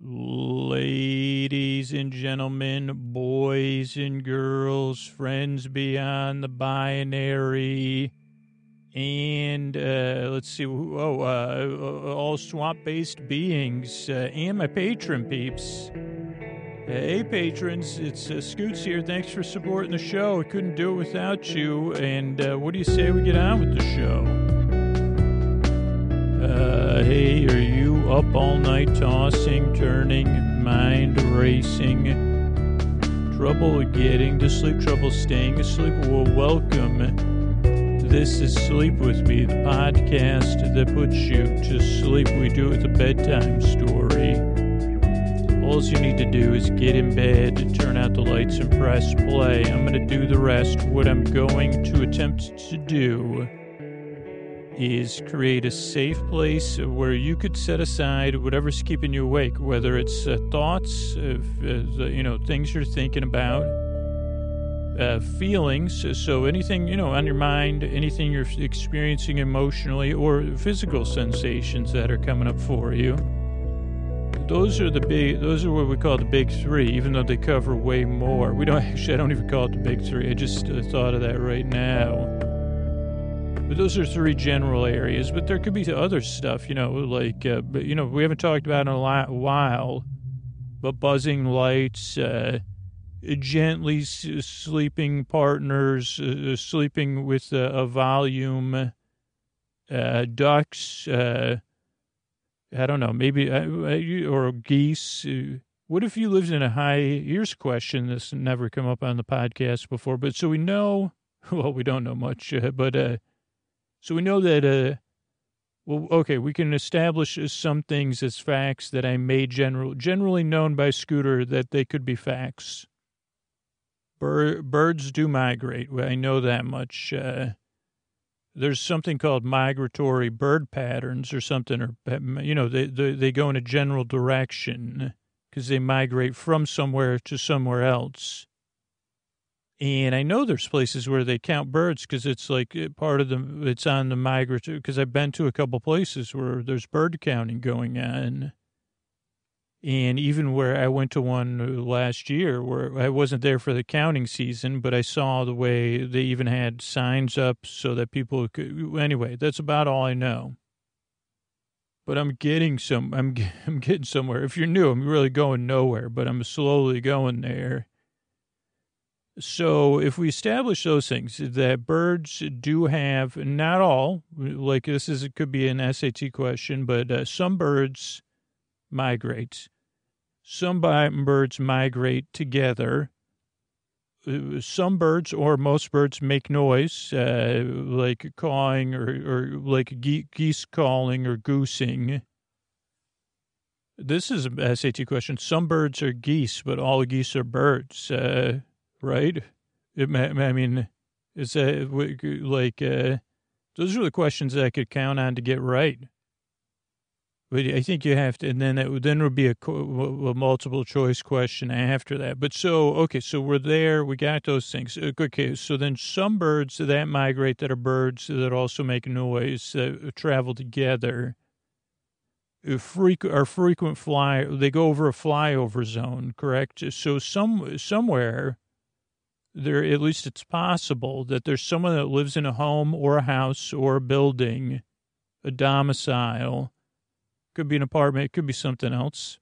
Ladies and gentlemen, boys and girls, friends beyond the binary, and uh, let's see, oh, uh, all swamp based beings, uh, and my patron peeps. Hey, patrons, it's uh, Scoots here. Thanks for supporting the show. I couldn't do it without you. And uh, what do you say we get on with the show? Uh, hey, are you up all night tossing, turning, mind racing? Trouble getting to sleep, trouble staying asleep? Well, welcome. This is Sleep With Me, the podcast that puts you to sleep. We do it with a bedtime story. All you need to do is get in bed, turn out the lights, and press play. I'm going to do the rest. What I'm going to attempt to do is create a safe place where you could set aside whatever's keeping you awake, whether it's uh, thoughts, of, uh, you know, things you're thinking about, uh, feelings. So anything, you know, on your mind, anything you're experiencing emotionally, or physical sensations that are coming up for you. Those are the big those are what we call the big three even though they cover way more. We don't actually i don't even call it the big three. I just uh, thought of that right now but those are three general areas but there could be other stuff you know like uh, but you know we haven't talked about in a while but buzzing lights uh, gently sleeping partners uh, sleeping with a volume uh, ducks uh, I don't know, maybe uh, uh, or geese. Uh, what if you lived in a high? Here's a question that's never come up on the podcast before, but so we know. Well, we don't know much, uh, but uh, so we know that. Uh, well, okay, we can establish some things as facts that I made general, generally known by Scooter that they could be facts. Bir- birds do migrate. I know that much. Uh, there's something called migratory bird patterns or something, or you know, they they, they go in a general direction because they migrate from somewhere to somewhere else. And I know there's places where they count birds because it's like eh, part of the it's on the migratory. Because I've been to a couple places where there's bird counting going on. And even where I went to one last year where I wasn't there for the counting season, but I saw the way they even had signs up so that people could. Anyway, that's about all I know. But I'm getting some. I'm I'm getting somewhere. If you're new, I'm really going nowhere, but I'm slowly going there. So if we establish those things, that birds do have not all, like this is it could be an SAT question, but uh, some birds migrate. Some birds migrate together. Uh, some birds or most birds make noise, uh, like cawing or, or like geese calling or goosing. This is a SAT question. Some birds are geese, but all geese are birds, uh, right? It, I mean, is that like, uh, those are the questions that I could count on to get right. But I think you have to, and then would then would be a, a, multiple choice question after that. But so okay, so we're there. We got those things. Uh, okay, so then some birds that migrate that are birds that also make noise uh, travel together. Uh, frequent are frequent fly. They go over a flyover zone, correct? So some somewhere there, at least it's possible that there's someone that lives in a home or a house or a building, a domicile could be an apartment. It could be something else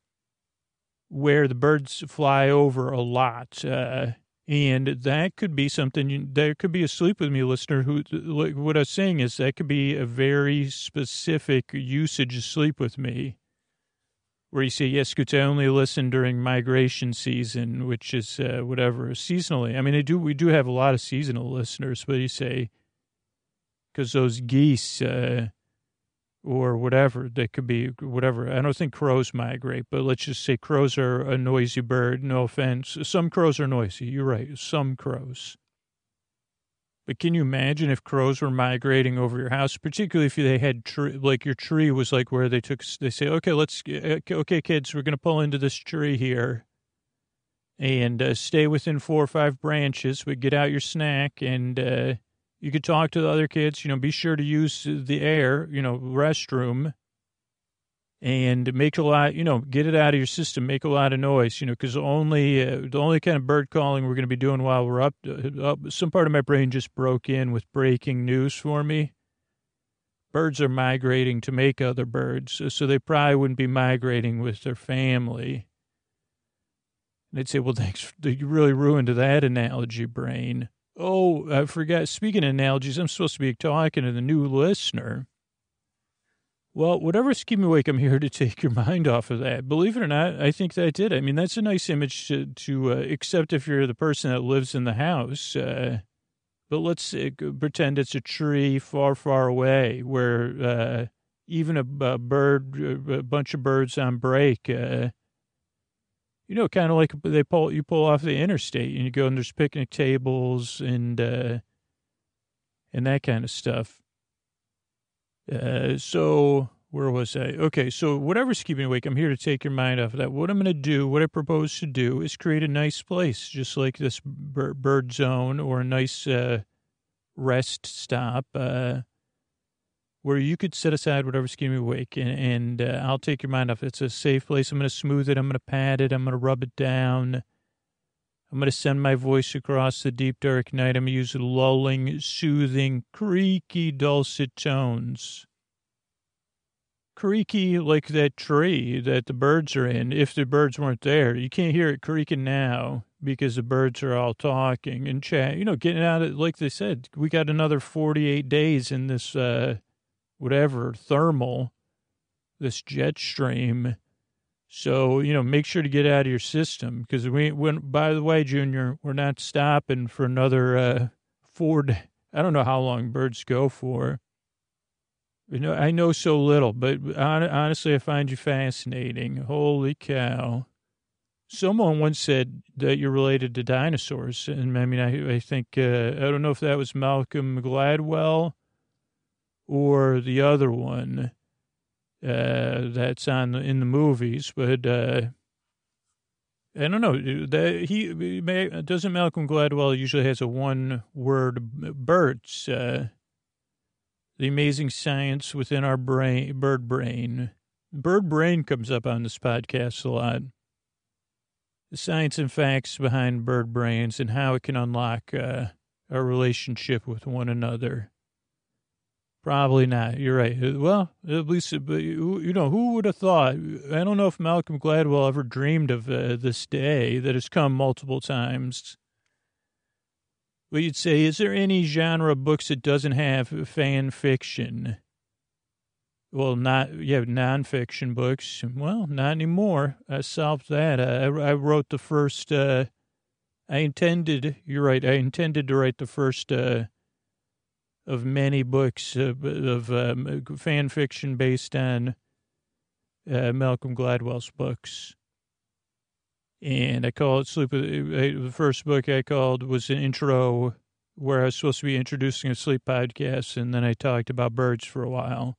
where the birds fly over a lot. Uh, and that could be something, there could be a sleep with me listener who, what I was saying is that could be a very specific usage of sleep with me where you say, yes, Scoots, I only listen during migration season, which is uh, whatever, seasonally. I mean, I do, we do have a lot of seasonal listeners, but you say, because those geese, uh, or whatever. They could be whatever. I don't think crows migrate, but let's just say crows are a noisy bird. No offense. Some crows are noisy. You're right. Some crows. But can you imagine if crows were migrating over your house, particularly if they had tree, like your tree was like where they took, they say, okay, let's, okay, kids, we're going to pull into this tree here and uh, stay within four or five branches, but get out your snack and, uh, you could talk to the other kids, you know, be sure to use the air, you know, restroom. And make a lot, you know, get it out of your system, make a lot of noise, you know, because only uh, the only kind of bird calling we're going to be doing while we're up, uh, up, some part of my brain just broke in with breaking news for me. Birds are migrating to make other birds, so they probably wouldn't be migrating with their family. And they'd say, well, thanks, you really ruined that analogy, brain. Oh, I forgot. Speaking of analogies, I'm supposed to be talking to the new listener. Well, whatever's keeping me awake, I'm here to take your mind off of that. Believe it or not, I think that did. I mean, that's a nice image to, to uh, accept if you're the person that lives in the house. Uh, but let's uh, pretend it's a tree far, far away where uh, even a, a, bird, uh, a bunch of birds on break, uh, you know, kind of like they pull you pull off the interstate and you go and there's picnic tables and and that kind of stuff. Uh, so where was I? Okay, so whatever's keeping you awake, I'm here to take your mind off of that. What I'm going to do, what I propose to do, is create a nice place, just like this bird zone or a nice uh, rest stop. Uh, where you could set aside whatever's keeping you awake and, and uh, I'll take your mind off. It's a safe place. I'm going to smooth it. I'm going to pat it. I'm going to rub it down. I'm going to send my voice across the deep, dark night. I'm going to use lulling, soothing, creaky, dulcet tones. Creaky like that tree that the birds are in. If the birds weren't there, you can't hear it creaking now because the birds are all talking and chat. You know, getting out of, like they said, we got another 48 days in this, uh, whatever, thermal, this jet stream. So, you know, make sure to get out of your system because we went, by the way, Junior, we're not stopping for another uh, four, I don't know how long birds go for. You know, I know so little, but honestly, I find you fascinating. Holy cow. Someone once said that you're related to dinosaurs. And I mean, I, I think, uh, I don't know if that was Malcolm Gladwell or the other one uh, that's on in the movies, but uh, I don't know. That he doesn't Malcolm Gladwell usually has a one word birds. Uh, the amazing science within our brain, bird brain. Bird brain comes up on this podcast a lot. The science and facts behind bird brains and how it can unlock uh, our relationship with one another. Probably not. You're right. Uh, well, at least, uh, you know, who would have thought? I don't know if Malcolm Gladwell ever dreamed of uh, this day that has come multiple times. But you'd say, is there any genre of books that doesn't have fan fiction? Well, not, yeah, nonfiction books. Well, not anymore. I solved that. I, I wrote the first, uh, I intended, you're right, I intended to write the first, uh, of many books uh, of um, fan fiction based on uh, Malcolm Gladwell's books. And I call it Sleep. Uh, the first book I called was an intro where I was supposed to be introducing a sleep podcast, and then I talked about birds for a while.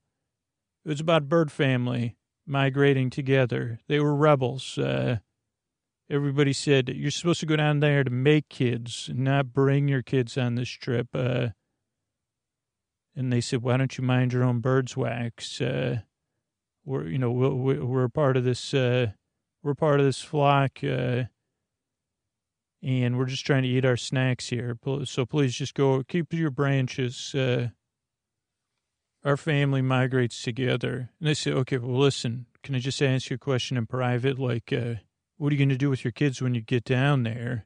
It was about bird family migrating together. They were rebels. Uh, everybody said, You're supposed to go down there to make kids, not bring your kids on this trip. Uh, and they said, "Why don't you mind your own bird's wax? Uh, we're you know we're, we're part of this uh, we're part of this flock, uh, and we're just trying to eat our snacks here. So please just go keep your branches. Uh, our family migrates together." And they said, "Okay, well, listen, can I just ask you a question in private? Like, uh, what are you going to do with your kids when you get down there?"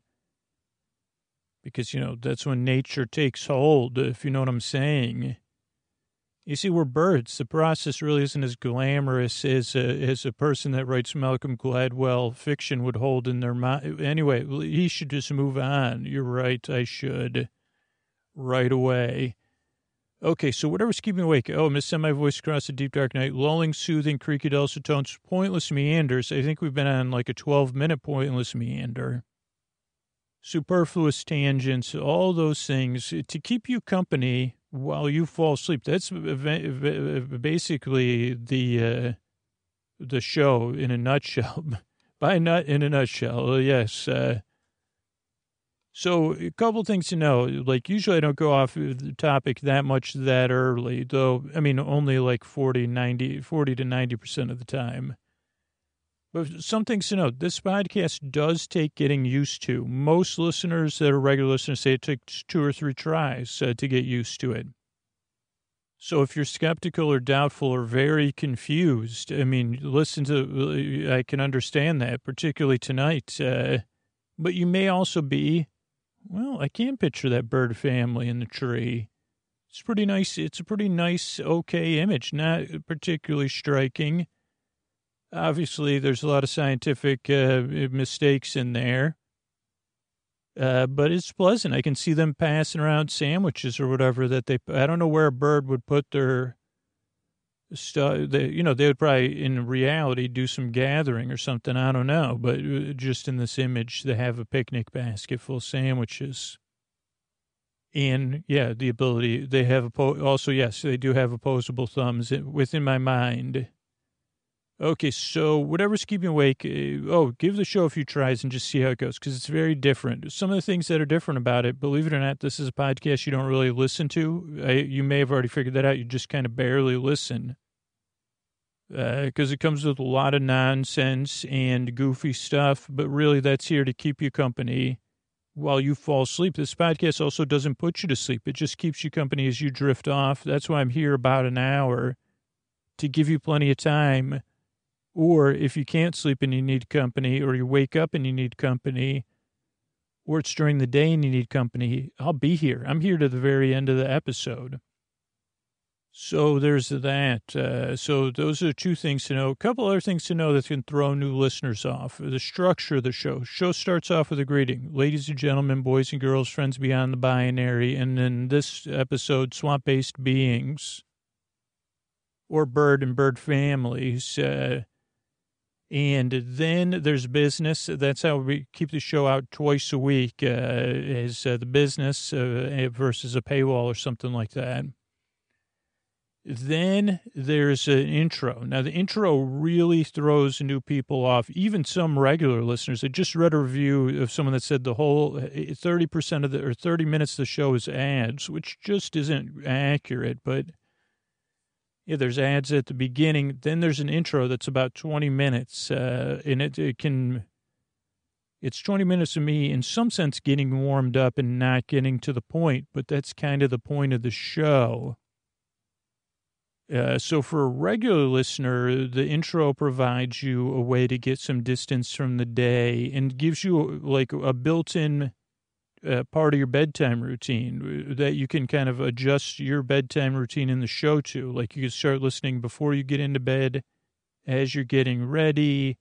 because you know that's when nature takes hold if you know what i'm saying you see, we're birds. The process really isn't as glamorous as a, as a person that writes Malcolm Gladwell fiction would hold in their mind. Anyway, he should just move on. You're right. I should. Right away. Okay, so whatever's keeping me awake. Oh, Miss my Voice across the deep dark night. Lulling, soothing, creaky dulcet tones, pointless meanders. I think we've been on like a 12 minute pointless meander. Superfluous tangents, all those things to keep you company while you fall asleep. That's basically the uh, the show in a nutshell. By nut in a nutshell, yes. Uh, So a couple things to know. Like usually I don't go off the topic that much that early, though. I mean, only like 40, 90, 40 to 90% of the time. But some things to note. This podcast does take getting used to. Most listeners that are regular listeners say it takes two or three tries uh, to get used to it. So if you're skeptical or doubtful or very confused, I mean, listen to, I can understand that, particularly tonight. Uh, but you may also be well, I can't picture that bird family in the tree. It's pretty nice. It's a pretty nice, okay image, not particularly striking. Obviously, there's a lot of scientific uh, mistakes in there. Uh, but it's pleasant. I can see them passing around sandwiches or whatever that they. I don't know where a bird would put their stuff. They, you know, they would probably, in reality, do some gathering or something. I don't know, but uh, just in this image, they have a picnic basket full of sandwiches. And yeah, the ability they have also yes, they do have opposable thumbs within my mind. Okay, so whatever's keeping you awake, uh, oh, give the show a few tries and just see how it goes because it's very different. Some of the things that are different about it, believe it or not, this is a podcast you don't really listen to. I, you may have already figured that out. You just kind of barely listen because uh, it comes with a lot of nonsense and goofy stuff, but really that's here to keep you company while you fall asleep. This podcast also doesn't put you to sleep. It just keeps you company as you drift off. That's why I'm here about an hour to give you plenty of time or if you can't sleep and you need company, or you wake up and you need company, or it's during the day and you need company, I'll be here. I'm here to the very end of the episode. So there's that. Uh, so those are two things to know. A couple other things to know that can throw new listeners off. The structure of the show. Show starts off with a greeting. Ladies and gentlemen, boys and girls, friends beyond the binary. And then this episode, swamp-based beings or bird and bird families. Uh, and then there's business. That's how we keep the show out twice a week, uh, is uh, the business uh, versus a paywall or something like that. Then there's an intro. Now, the intro really throws new people off, even some regular listeners. I just read a review of someone that said the whole 30% of the, or 30 minutes of the show is ads, which just isn't accurate, but yeah, there's ads at the beginning. Then there's an intro that's about 20 minutes, uh, and it, it can. It's 20 minutes of me, in some sense, getting warmed up and not getting to the point, but that's kind of the point of the show. Uh, so, for a regular listener, the intro provides you a way to get some distance from the day and gives you like a built in uh, part of your bedtime routine uh, that you can kind of adjust your bedtime routine in the show to. Like you can start listening before you get into bed, as you're getting ready,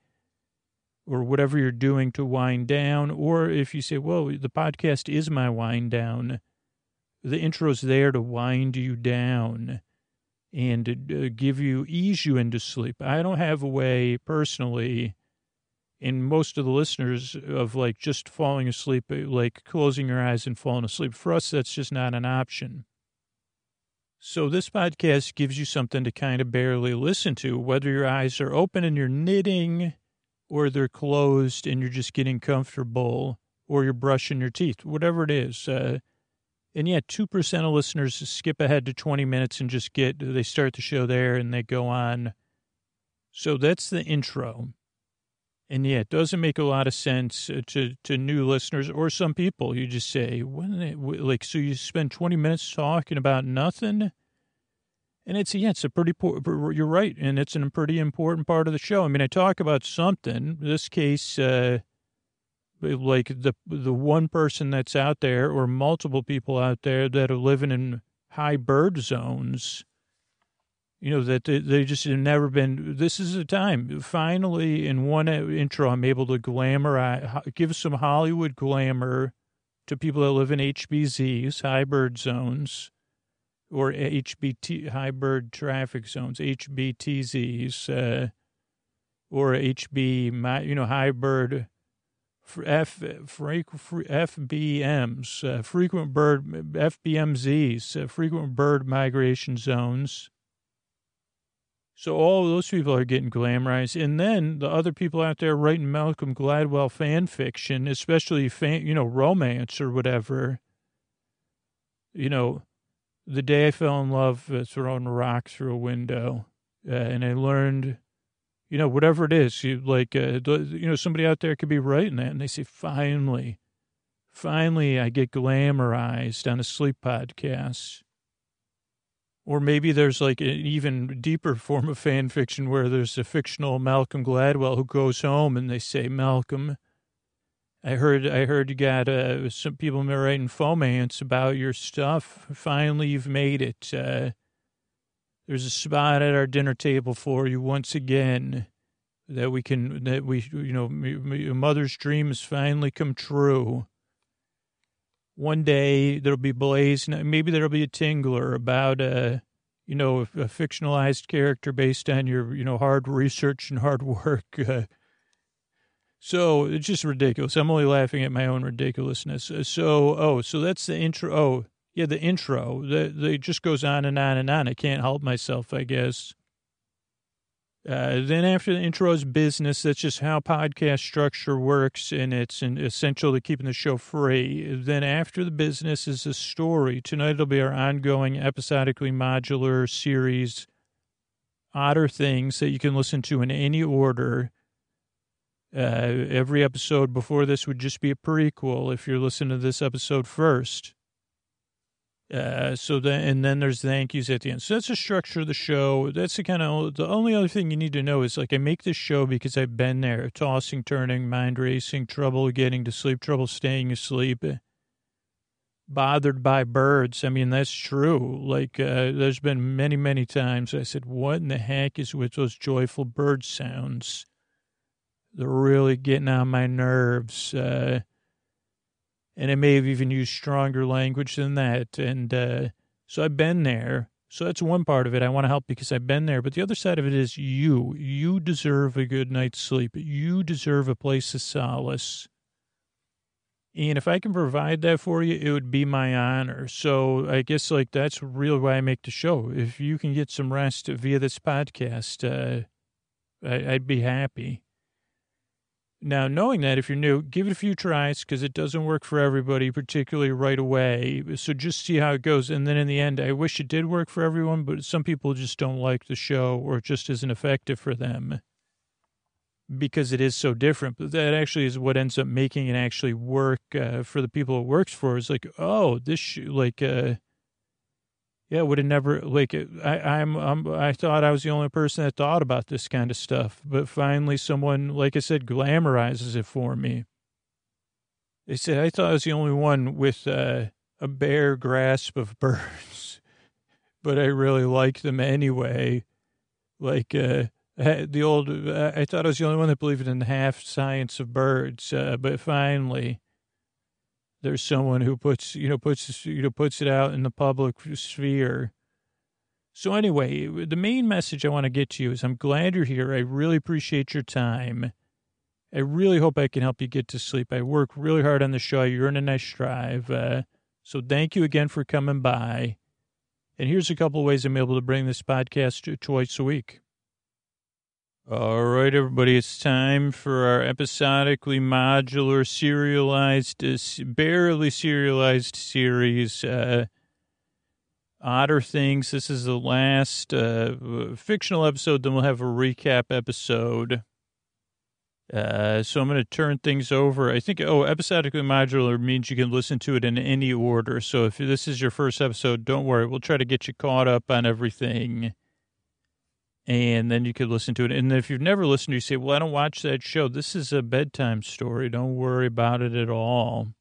or whatever you're doing to wind down. Or if you say, well, the podcast is my wind down, the intro's there to wind you down and uh, give you, ease you into sleep. I don't have a way personally in most of the listeners of like just falling asleep, uh, like closing your eyes and falling asleep. For us, that's just not an option. So this podcast gives you something to kind of barely listen to, whether your eyes are open and you're knitting or they're closed and you're just getting comfortable or you're brushing your teeth, whatever it is. Uh, and yet, 2% of listeners skip ahead to 20 minutes and just get, they start the show there and they go on. So that's the intro. And yeah, it doesn't make a lot of sense uh, to, to new listeners or some people. You just say, when like, so you spend 20 minutes talking about nothing? And it's, yeah, it's a pretty, you're right. And it's a pretty important part of the show. I mean, I talk about something, this case, uh, like the, the one person that's out there or multiple people out there that are living in high bird zones you know, that they, just have never been. This is a time. Finally, in one intro, I'm able to glamour, give some Hollywood glamour to people that live in HBZs, high bird zones, or HBT, high bird traffic zones, HBTZs, uh, or HB, you know, high bird F, FBMs, uh, frequent bird, FBMZs, uh, frequent bird migration zones So all those people are getting glamorized, and then the other people out there writing Malcolm Gladwell fan fiction, especially fan, you know, romance or whatever. You know, the day I fell in love, uh, throwing a rock through a window, uh, and I learned, you know, whatever it is, you like, uh, you know, somebody out there could be writing that, and they say, finally, finally, I get glamorized on a sleep podcast. Or maybe there's like an even deeper form of fan fiction where there's a fictional Malcolm Gladwell who goes home and they say, Malcolm, I heard, I heard you got uh, some people writing fomance about your stuff. Finally, you've made it. Uh, there's a spot at our dinner table for you once again that we can, that we, you know, your mother's dream has finally come true one day there'll be Blaze. Maybe there'll be a Tingler about a, you know, a, fictionalized character based on your, you know, hard research and hard work. Uh, so it's just ridiculous. I'm only laughing at my own ridiculousness. Uh, so, oh, so that's the intro. Oh, yeah, the intro. The, the it just goes on and on and on. I can't help myself, I guess. Uh, then after the intro is business. That's just how podcast structure works, and it's essential to keeping the show free. Then after the business is a story. Tonight it'll be our ongoing episodically modular series, Otter Things, that you can listen to in any order. Uh, every episode before this would just be a prequel if you're listening to this episode first. Uh, so then, and then there's thank yous at the end. So that's the structure of the show. That's the kind of, the only other thing you need to know is like, I make this show because I've been there, tossing, turning, mind racing, trouble getting to sleep, trouble staying asleep, bothered by birds. I mean, that's true. Like, uh, there's been many, many times I said, what in the heck is with those joyful bird sounds? They're really getting on my nerves. Uh, and I may have even used stronger language than that. And uh, so I've been there. So that's one part of it. I want to help because I've been there. But the other side of it is you. You deserve a good night's sleep. You deserve a place of solace. And if I can provide that for you, it would be my honor. So I guess like that's really why I make the show. If you can get some rest via this podcast, uh, I, I'd be happy. Now, knowing that if you're new, give it a few tries because it doesn't work for everybody, particularly right away. So just see how it goes. And then in the end, I wish it did work for everyone, but some people just don't like the show or it just isn't effective for them because it is so different. But that actually is what ends up making it actually work uh, for the people it works for. Is like, oh, this, sh- like, uh, yeah, would have never like I, I'm, I'm I thought I was the only person that thought about this kind of stuff, but finally someone, like I said, glamorizes it for me. They said I thought I was the only one with uh, a bare grasp of birds, but I really like them anyway. Like uh, the old, I thought I was the only one that believed in the half science of birds, uh, but finally there's someone who puts you know puts you know puts it out in the public sphere. So anyway, the main message I want to get to you is I'm glad you're here. I really appreciate your time. I really hope I can help you get to sleep. I work really hard on the show. You're in a nice drive. Uh, so thank you again for coming by. And here's a couple of ways I'm able to bring this podcast twice a week. All right, everybody, it's time for our episodically modular, serialized, uh, barely serialized series, uh, Otter Things. This is the last uh, fictional episode, then we'll have a recap episode. Uh, so I'm going to turn things over. I think, oh, episodically modular means you can listen to it in any order. So if this is your first episode, don't worry. We'll try to get you caught up on everything and then you could listen to it. And if you've never listened, you say, "Well, I don't watch that show. This is a bedtime story. Don't worry about it at all.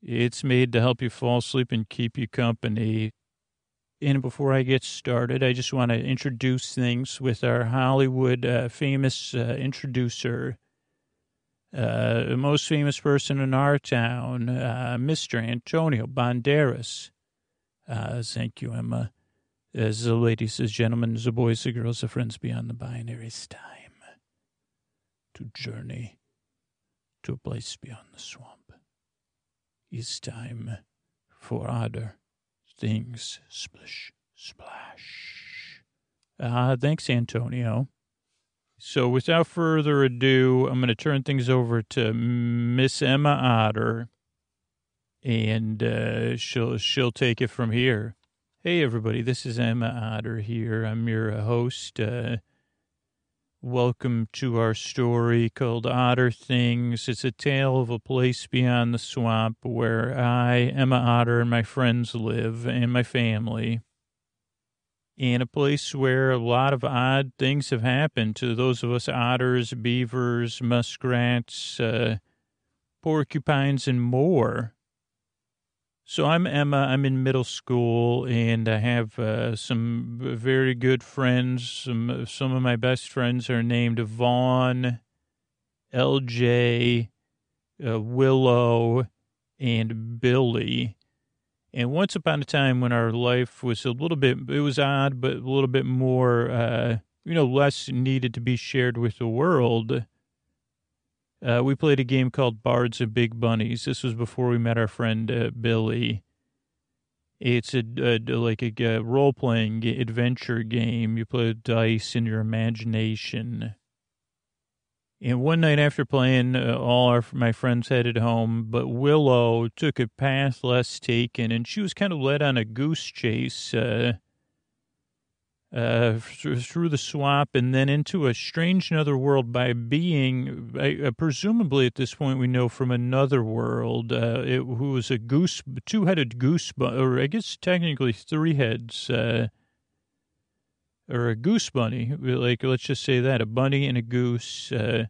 It's made to help you fall asleep and keep you company." And before I get started, I just want to introduce things with our Hollywood uh, famous uh, introducer, uh, the most famous person in our town, uh, Mr. Antonio Banderas. Uh, thank you, Emma. As the ladies, as gentlemen, the boys, the girls, the friends beyond the binary, it's time to journey to a place beyond the swamp. It's time for Otter Things. Splish, splash. Uh, thanks, Antonio. So without further ado, I'm going to turn things over to Miss Emma Otter, and uh, she'll she'll take it from here. Hey, everybody, this is Emma Otter here. I'm your host. Uh, welcome to our story called Otter Things. It's a tale of a place beyond the swamp where I, Emma Otter, and my friends live, and my family in a place where a lot of odd things have happened to those of us otters, beavers, muskrats, uh, porcupines, and more. So I'm Emma. I'm in middle school, and I have uh, some very good friends. Some some of my best friends are named Vaughn, L.J., uh, Willow, and Billy. And once upon a time when our life was a little bit, it was odd, but a little bit more, uh, you know, less needed to be shared with the world. Uh, we played a game called Bards of Big Bunnies. This was before we met our friend uh, Billy. It's a, a like a, a role playing adventure game. You play dice and your imagination. And one night after playing, uh, all our, my friends headed home, but Willow took a path less taken, and she was kind of led on a goose chase uh, uh, through the swamp and then into a strange another world by being, uh, presumably at this point we know from another world, uh, it, who was a goose, two-headed goose, or I guess technically three heads, uh, or a goose bunny, like let's just say that a bunny and a goose uh,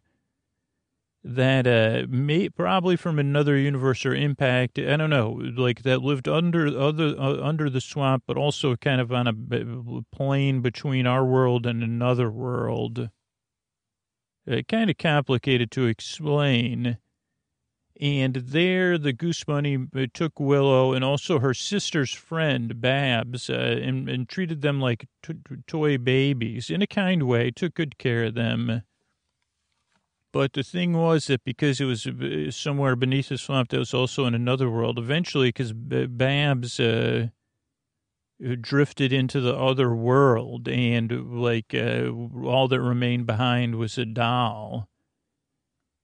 that uh, may probably from another universe or impact. I don't know, like that lived under other uh, under the swamp, but also kind of on a plane between our world and another world. Uh, kind of complicated to explain. And there, the goose bunny uh, took Willow and also her sister's friend, Babs, uh, and, and, treated them like t- toy babies in a kind way, took good care of them. But the thing was that because it was uh, somewhere beneath the swamp, that was also in another world. Eventually, because Babs uh, drifted into the other world, and like uh, all that remained behind was a doll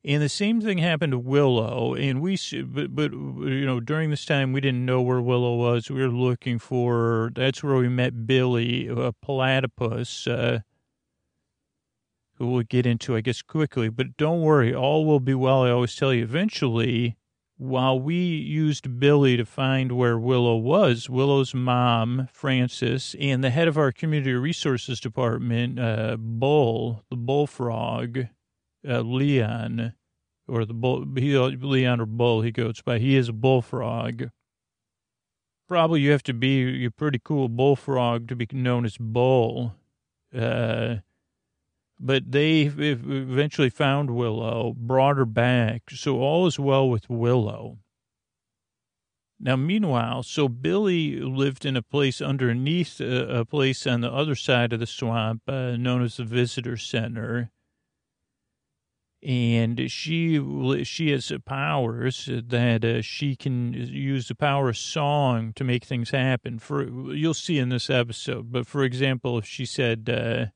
and the same thing happened to Willow. And we, but, but, you know, during this time, we didn't know where Willow was. We were looking for, that's where we met Billy, a platypus, uh, who we'll get into, I guess, quickly. But don't worry, all will be well. I always tell you, eventually, while we used Billy to find where Willow was, Willow's mom, Frances, and the head of our community resources department, uh, Bull, the bullfrog, uh, Leon, or the bull, he, Leon or Bull, he goes by. He is a bullfrog. Probably you have to be a pretty cool bullfrog to be known as Bull. Uh, but they eventually found Willow, brought her back, so all is well with Willow. Now, meanwhile, so Billy lived in a place underneath a, a place on the other side of the swamp uh, known as the visitor center and she she has powers that uh, she can use the power of song to make things happen. For you'll see in this episode, but for example, if she said, uh, uh,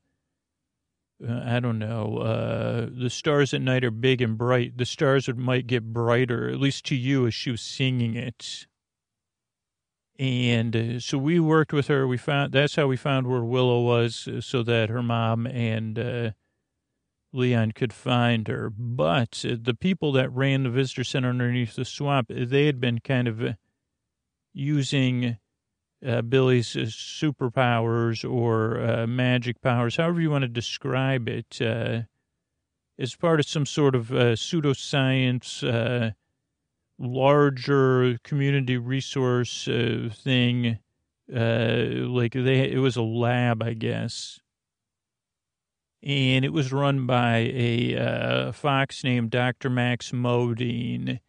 "I don't know, uh, the stars at night are big and bright," the stars would might get brighter, at least to you, as she was singing it. And uh, so we worked with her. We found that's how we found where Willow was, uh, so that her mom and Leon could find her. But uh, the people that ran the visitor center underneath the swamp, they had been kind of uh, using uh, Billy's uh, superpowers or uh, magic powers, however you want to describe it, uh, as part of some sort of pseudoscience, larger community resource thing. like they, it was a lab, I guess and it was run by a uh, fox named Dr. Max Modine.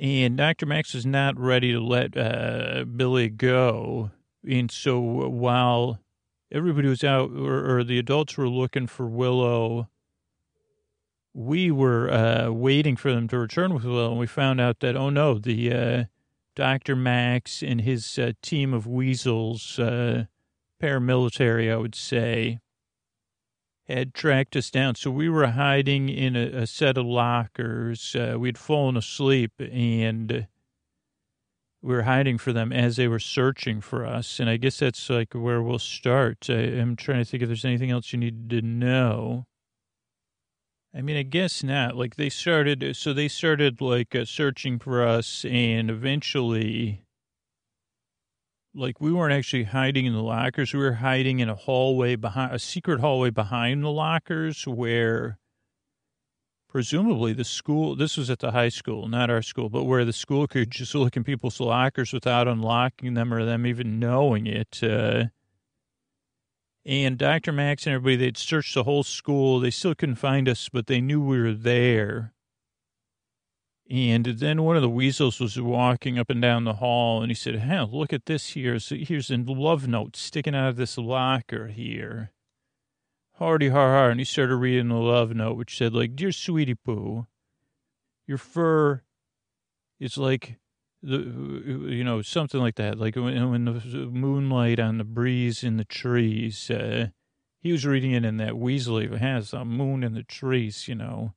And Dr. Max is not ready to let uh, Billy go. And so while everybody was out, or, or, the adults were looking for Willow, we were uh, waiting for them to return with Willow. And we found out that, oh no, the uh, Dr. Max and his uh, team of weasels uh, paramilitary, I would say, had tracked us down. So we were hiding in a, a set of lockers. Uh, we'd fallen asleep and we were hiding for them as they were searching for us. And I guess that's like where we'll start. I, am trying to think if there's anything else you need to know. I mean, I guess not. Like they started, so they started like uh, searching for us, and eventually, like we weren't actually hiding in the lockers. We were hiding in a hallway behind, a secret hallway behind the lockers, where presumably the school. This was at the high school, not our school, but where the school could just look in people's lockers without unlocking them or them even knowing it. Uh, and Dr. Max and everybody, they'd searched the whole school. They still couldn't find us, but they knew we were there. And then one of the weasels was walking up and down the hall, and he said, "Hell, look at this here. So here's a love note sticking out of this locker here." Hardy har har, and he started reading the love note, which said, like, "Dear Sweetie Poo, your fur is like the you know something like that like when, when the moonlight on the breeze in the trees uh, he was reading it in that weasley has a moon in the trees you know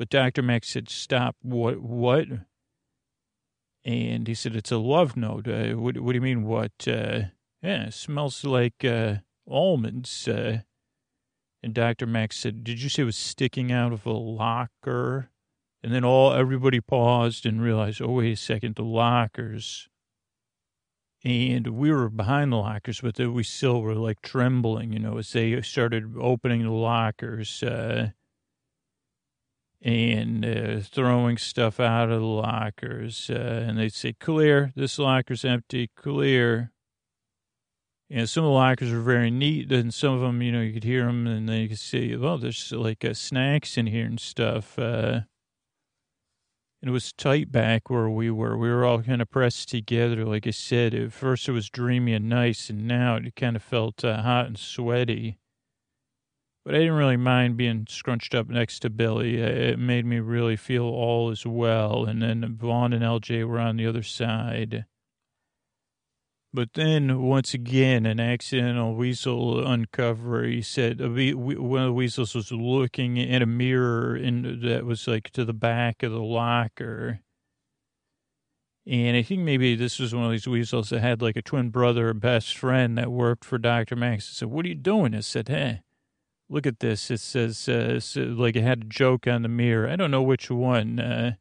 but dr max said stop what what? And he said it's a love note. Uh, what, what do you mean what uh, yeah smells like uh, almonds uh, and dr max said did you say it was sticking out of a locker? And then all everybody paused and realized, oh, wait a second, the lockers. And we were behind the lockers, but we still were like trembling, you know, as they started opening the lockers uh, and uh, throwing stuff out of the lockers. Uh, and they'd say, clear, this locker's empty, clear. And some of the lockers were very neat, and some of them, you know, you could hear them, and then you could see, well, there's like uh, snacks in here and stuff. Uh, it was tight back where we were. We were all kind of pressed together. Like I said, at first it was dreamy and nice, and now it kind of felt uh, hot and sweaty. But I didn't really mind being scrunched up next to Billy. Uh, it made me really feel all as well. And then Vaughn and LJ were on the other side. But then, once again, an accidental weasel uncover. He said one of the weasels was looking in a mirror in, that was like to the back of the locker. And I think maybe this was one of these weasels that had like a twin brother or best friend that worked for Dr. Max. I said, What are you doing? I said, Hey, look at this. It says, uh, like it had a joke on the mirror. I don't know which one. Uh,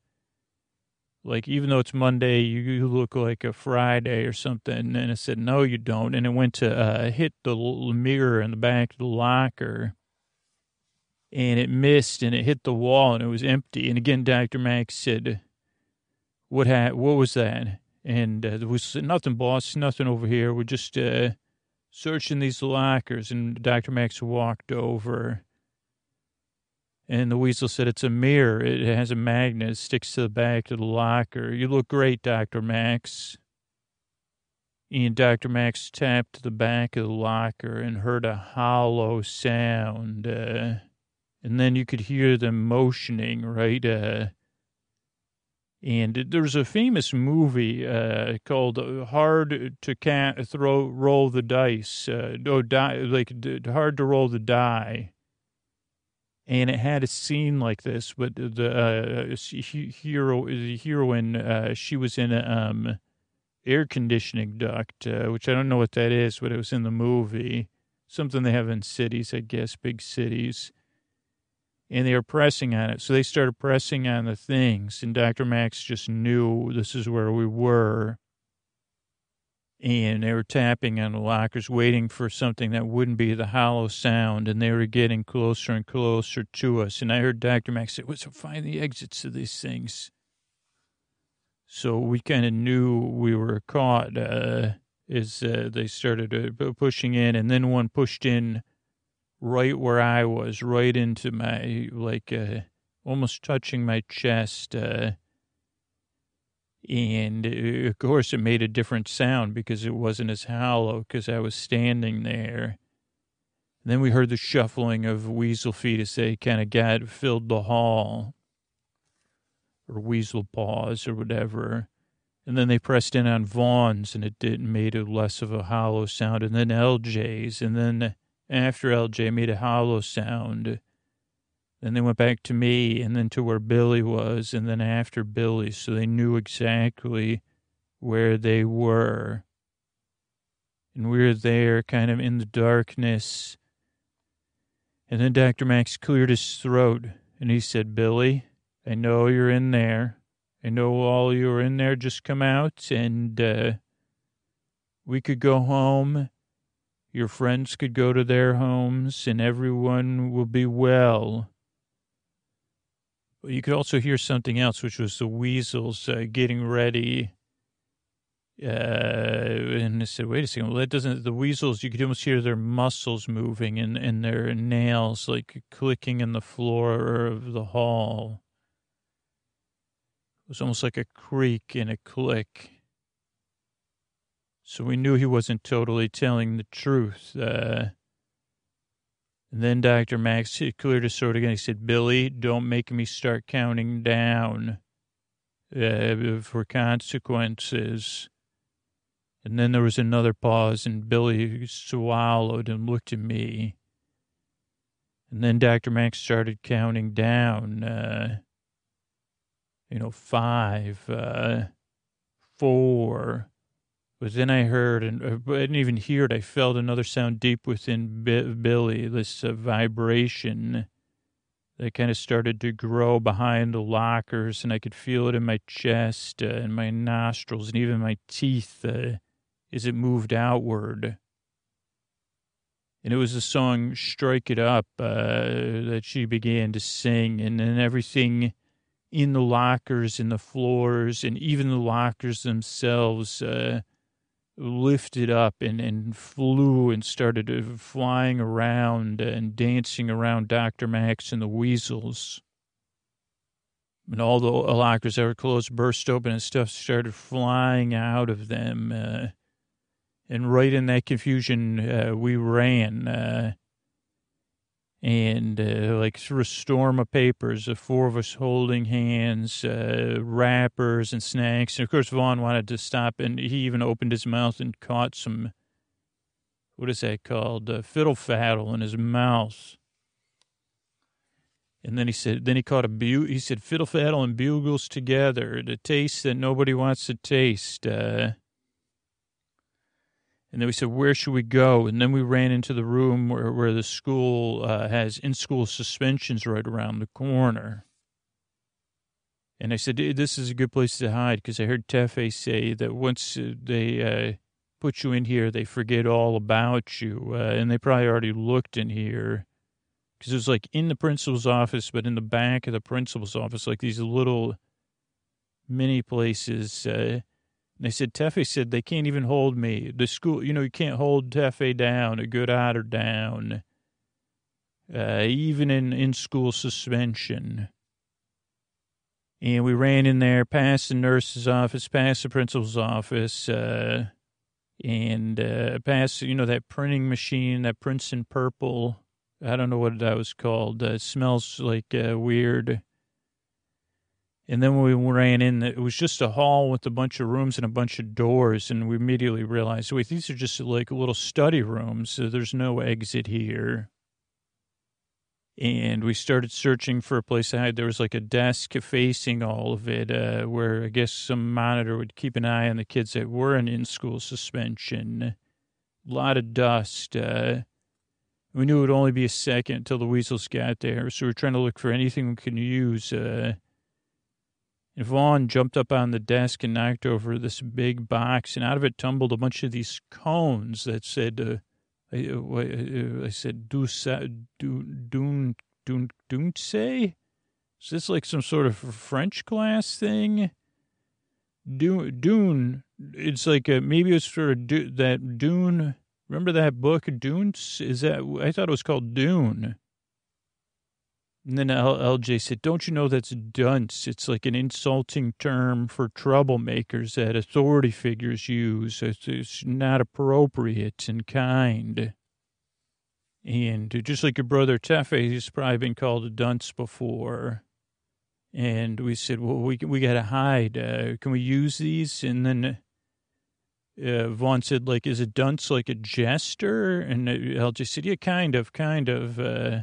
like even though it's Monday, you, you look like a Friday or something. And I said, no, you don't. And it went to uh, hit the mirror in the back of the locker, and it missed, and it hit the wall, and it was empty. And again, Doctor Max said, "What ha- What was that?" And uh, there was nothing, boss, nothing over here. We're just uh, searching these lockers. And Doctor Max walked over and the weasel said, It's a mirror. It has a magnet. It sticks to the back of the locker. You look great, Dr. Max. And Dr. Max tapped the back of the locker and heard a hollow sound. Uh, and then you could hear them motioning, right? Uh, and there's a famous movie uh, called "Hard to Ca- Throw Roll the Dice." Uh, die, like "Hard to Roll the Die," and it had a scene like this. But the uh, hero, the heroine, uh, she was in a um, air conditioning duct, uh, which I don't know what that is, but it was in the movie. Something they have in cities, I guess, big cities. And they were pressing on it, so they started pressing on the things, and Dr. Max just knew this is where we were and they were tapping on the lockers, waiting for something that wouldn't be the hollow sound, and they were getting closer and closer to us. And I heard Dr. Max say, "What's find the exits to these things?" So we kind of knew we were caught uh, as uh, they started uh, pushing in, and then one pushed in right where I was, right into my like uh, almost touching my chest. Uh, and uh, of course, it made a different sound because it wasn't as hollow because I was standing there. And then we heard the shuffling of weasel feet as they kind of got filled the hall, or weasel paws, or whatever. And then they pressed in on Vaughn's and it did made it less of a hollow sound. And then LJ's. And then after LJ made a hollow sound. Then they went back to me and then to where Billy was and then after Billy. So they knew exactly where they were. And we were there kind of in the darkness. And then Dr. Max cleared his throat and he said, Billy, I know you're in there. I know all you are in there. Just come out and uh, we could go home. Your friends could go to their homes and everyone will be well. But you could also hear something else, which was the weasels uh, getting ready. Uh, and I said, wait a second. Well, that doesn't, the weasels, you could almost hear their muscles moving and, and their nails like clicking in the floor of the hall. It was almost like a creak and a click. So we knew he wasn't totally telling the truth. Uh, and then Dr. Max cleared his throat again. He said, Billy, don't make me start counting down uh, for consequences. And then there was another pause, and Billy swallowed and looked at me. And then Dr. Max started counting down. Uh, you know, five, uh, four. But then I heard, and uh, I didn't even hear it. I felt another sound deep within B- Billy, this uh, vibration that kind of started to grow behind the lockers, and I could feel it in my chest uh, and my nostrils and even my teeth uh, as it moved outward. And it was the song Strike It Up uh, that she began to sing, and then everything in the lockers and the floors and even the lockers themselves uh, lifted up and, and flew and started uh, flying around and dancing around Dr. Max and the weasels. And all the lockers that were closed burst open and stuff started flying out of them. Uh, and right in that confusion, uh, we ran. Uh, and uh, like storm of papers, the four of us holding hands, uh, wrappers and snacks. And of course, Vaughn wanted to stop, and he even opened his mouth and caught some, what is that called, uh, fiddle faddle in his mouth. And then he said, then he caught a bu- he said, fiddle faddle and bugles together, the taste that nobody wants to taste. Uh, and then we said, where should we go? And then we ran into the room where, where the school uh, has in school suspensions right around the corner. And I said, this is a good place to hide because I heard Tefe say that once uh, they uh, put you in here, they forget all about you. Uh, and they probably already looked in here because it was like in the principal's office, but in the back of the principal's office, like these little mini places uh, they said, Tefe said they can't even hold me. The school, you know, you can't hold Tefe down, a good otter down, uh, even in, in school suspension. And we ran in there, past the nurse's office, past the principal's office, uh, and uh, past, you know, that printing machine, that Princeton purple. I don't know what that was called. Uh, smells like uh, weird. And then we ran in, it was just a hall with a bunch of rooms and a bunch of doors. And we immediately realized, wait, these are just like little study rooms. So there's no exit here. And we started searching for a place to hide. There was like a desk facing all of it, uh, where I guess some monitor would keep an eye on the kids that were in in school suspension. A lot of dust. Uh, we knew it would only be a second until the weasels got there. So we are trying to look for anything we could use. Uh, Vaughn jumped up on the desk and knocked over this big box, and out of it tumbled a bunch of these cones that said, uh, I, uh, I said, do, do, dun, dun, dun, say? Is this like some sort of French class thing? Dune, Dune, it's like a, maybe it's for do, that Dune. Remember that book, Dune? Is that, I thought it was called Dune. And then LJ said, Don't you know that's dunce? It's like an insulting term for troublemakers that authority figures use. It's, it's not appropriate and kind. And just like your brother Tefe, he's probably been called a dunce before. And we said, well, we, we got to hide. Uh, can we use these? And then uh, Vaughn said, like, is a dunce like a jester? And LJ said, yeah, kind of, kind of. Uh,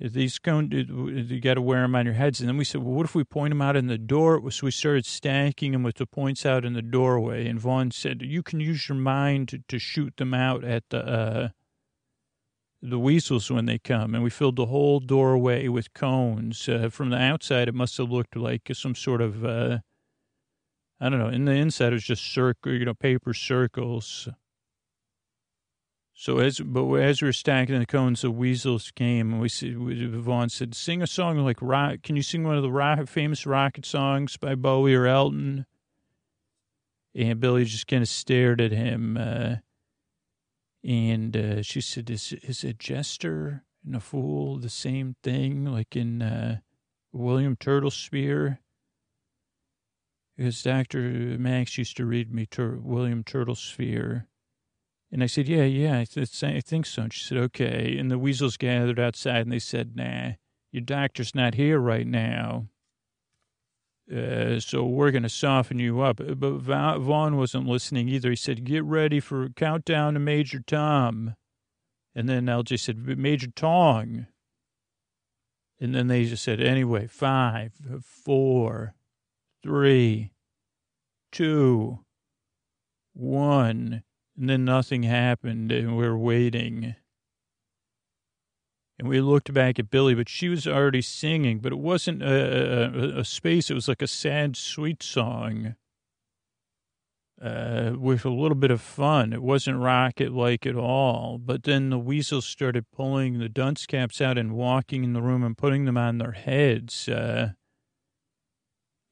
these cones, you got to wear them on your heads. And then we said, well, what if we point them out in the door? So we started stacking them with the points out in the doorway. And Vaughn said, you can use your mind to, to shoot them out at the, uh, the weasels when they come. And we filled the whole doorway with cones. Uh, from the outside, it must have looked like some sort of, uh, I don't know. In the inside, it was just circle, you know, paper circles. So as but as we were stacking the cones, the weasels came, and we said, Vaughn said, "Sing a song like rock. Can you sing one of the rock, famous rocket songs by Bowie or Elton?" And Billy just kind of stared at him, uh, and uh, she said, "Is is a jester and a fool the same thing, like in uh, William Turtle Spear?" Because Doctor Max used to read me Tur- William Turtle Sphere and I said, yeah, yeah, I, th- I think so. And she said, okay. And the weasels gathered outside and they said, nah, your doctor's not here right now. Uh, so we're going to soften you up. But Vaughn wasn't listening either. He said, get ready for countdown to Major Tom. And then LJ said, Major Tong. And then they just said, anyway, five, four, three, two, one. And then nothing happened, and we are waiting. And we looked back at Billy, but she was already singing, but it wasn't a, a, a space. It was like a sad, sweet song uh, with a little bit of fun. It wasn't rocket like at all. But then the weasels started pulling the dunce caps out and walking in the room and putting them on their heads. Uh,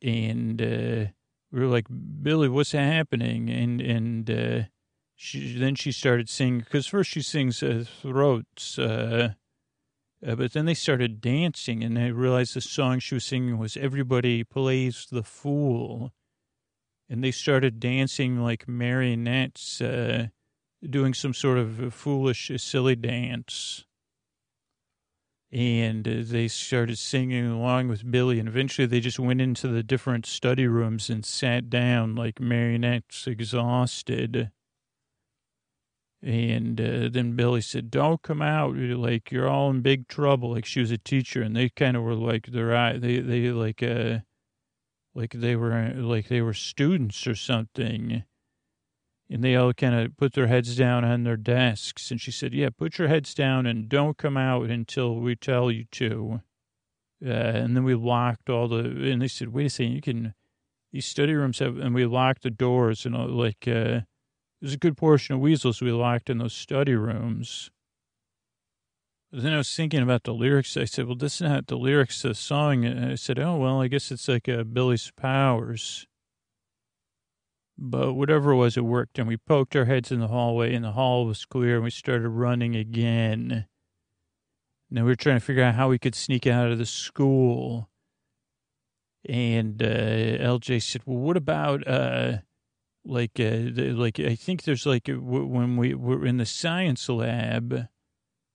and uh, we were like, Billy, what's happening? And, and, uh, she then she started singing because first she sings uh, throats, uh, uh, but then they started dancing, and I realized the song she was singing was "Everybody Plays the Fool," and they started dancing like marionettes, uh, doing some sort of foolish, silly dance. And uh, they started singing along with Billy, and eventually they just went into the different study rooms and sat down like marionettes, exhausted and uh, then Billy said, "Don't come out. Like you're all in big trouble." Like she was a teacher, and they kind of were like their eye. They they like uh, like they were like they were students or something. And they all kind of put their heads down on their desks. And she said, "Yeah, put your heads down and don't come out until we tell you to." Uh, and then we locked all the. And they said, "Wait a second, you can." These study rooms have, and we locked the doors and all, like. Uh, there's a good portion of weasels we locked in those study rooms. But then I was thinking about the lyrics. I said, well, this is not the lyrics of the song. And I said, oh, well, I guess it's like a Billy's Powers. But whatever it was, it worked. And we poked our heads in the hallway, and the hall was clear, and we started running again. Now we were trying to figure out how we could sneak out of the school. And uh, LJ said, well, what about... Uh, like uh, like I think there's like uh, when we were in the science lab.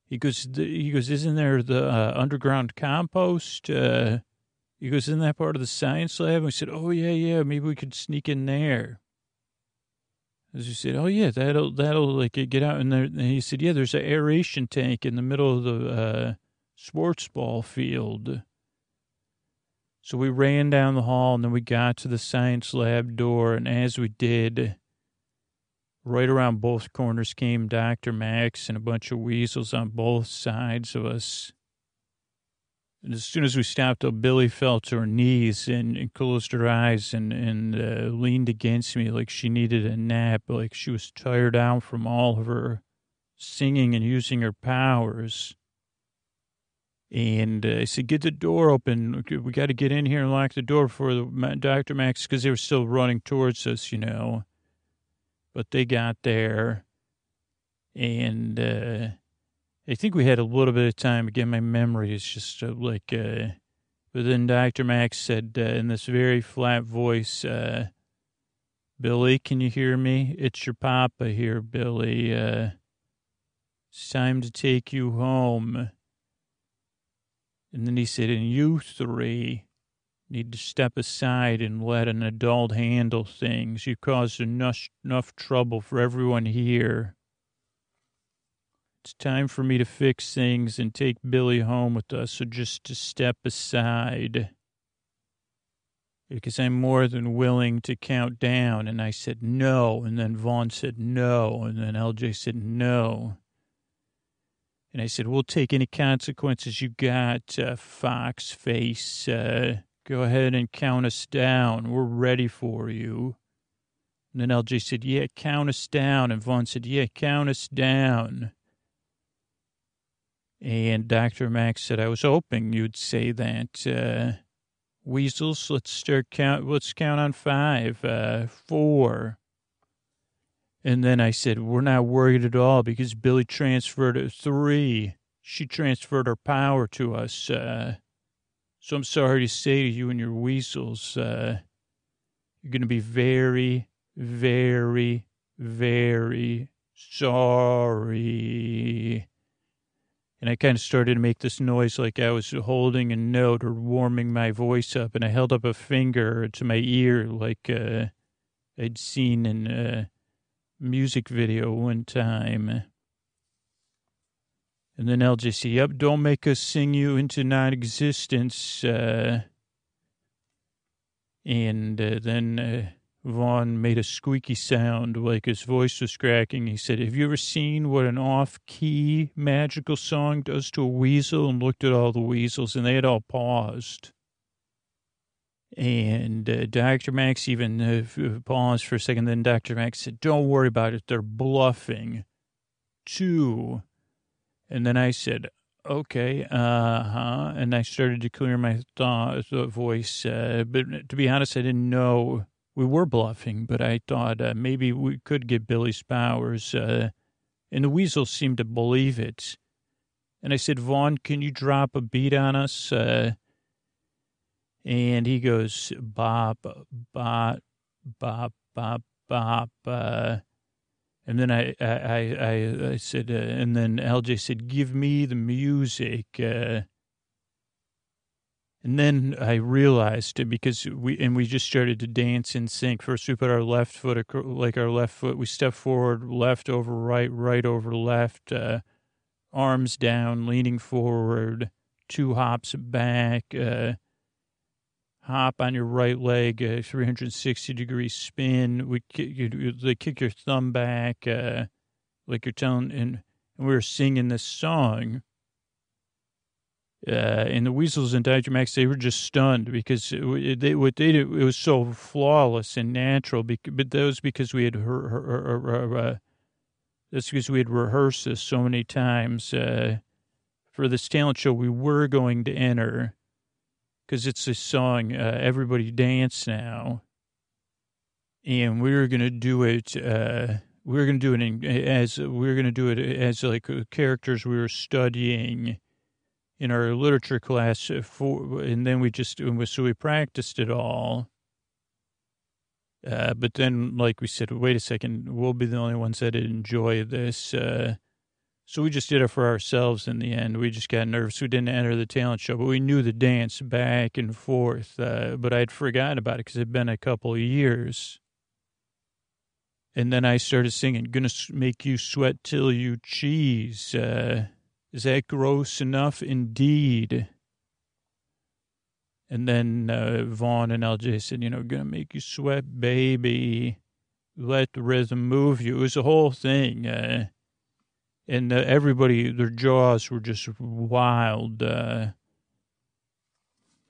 He goes, he goes, isn't there the uh, underground compost? Uh, he goes, in that part of the science lab? And we said, oh yeah, yeah, maybe we could sneak in there. As he said, oh yeah, that'll that'll like get out in there. And he said, yeah, there's an aeration tank in the middle of the uh, sports ball field. So we ran down the hall and then we got to the science lab door. And as we did, right around both corners came Dr. Max and a bunch of weasels on both sides of us. And as soon as we stopped, Billy fell to her knees and, and closed her eyes and, and uh, leaned against me like she needed a nap, like she was tired out from all of her singing and using her powers. And uh, I said, get the door open. We got to get in here and lock the door for the, Dr. Max because they were still running towards us, you know. But they got there. And uh, I think we had a little bit of time. Again, my memory is just uh, like. Uh, but then Dr. Max said uh, in this very flat voice, uh, Billy, can you hear me? It's your papa here, Billy. it's time to take you home. And then he said, and you three need to step aside and let an adult handle things. You caused enough, enough trouble for everyone here. It's time for me to fix things and take Billy home with us, so just to step aside. Because I'm more than willing to count down. And I said no. And then Vaughn said no. And then LJ said no. And I said, We'll take any consequences you got, uh, Fox Face. Uh, go ahead and count us down. We're ready for you. And then LJ said, Yeah, count us down. And Vaughn said, Yeah, count us down. And Dr. Max said, I was hoping you'd say that. Uh, weasels, let's start count. Let's count on five, uh, four. And then I said, We're not worried at all because Billy transferred three. She transferred her power to us. Uh, so I'm sorry to say to you and your weasels, uh, you're going to be very, very, very sorry. And I kind of started to make this noise like I was holding a note or warming my voice up. And I held up a finger to my ear like uh, I'd seen in. Music video one time. And then LJC, yep, don't make us sing you into non existence. Uh, and uh, then uh, Vaughn made a squeaky sound like his voice was cracking. He said, Have you ever seen what an off key magical song does to a weasel? And looked at all the weasels, and they had all paused. And uh, Dr. Max even uh, paused for a second. Then Dr. Max said, Don't worry about it. They're bluffing. Two. And then I said, Okay, uh huh. And I started to clear my thought, voice. Uh, but to be honest, I didn't know we were bluffing, but I thought uh, maybe we could get Billy's powers. Uh, and the weasel seemed to believe it. And I said, Vaughn, can you drop a beat on us? And he goes bop bop bop bop bop uh, and then I I I, I said uh, and then LJ said give me the music uh, and then I realized it because we and we just started to dance in sync. First, we put our left foot like our left foot. We step forward, left over right, right over left, uh, arms down, leaning forward, two hops back, uh, hop on your right leg, a 360 degree spin. We they kick your thumb back, uh, like you're telling, and, and we were singing this song. Uh, and the Weasels and Dr. Max, they were just stunned because it, they, what they did, it was so flawless and natural. But that was because we had, her, her, her, uh, that's because we had rehearsed this so many times. Uh, for this talent show, we were going to enter because it's a song, uh, Everybody Dance Now. And we were going to do it, uh, we were going to do it in, as, we were going to do it as like uh, characters we were studying in our literature class for, and then we just, so we practiced it all. Uh, but then, like we said, wait a second, we'll be the only ones that enjoy this. Uh, so we just did it for ourselves in the end. We just got nervous. We didn't enter the talent show, but we knew the dance back and forth. Uh, but I'd forgotten about it because it had been a couple of years. And then I started singing, Gonna Make You Sweat Till You Cheese. Uh, is that gross enough? Indeed. And then uh, Vaughn and LJ said, You know, gonna make you sweat, baby. Let the rhythm move you. It was a whole thing. Uh, and uh, everybody, their jaws were just wild. Uh,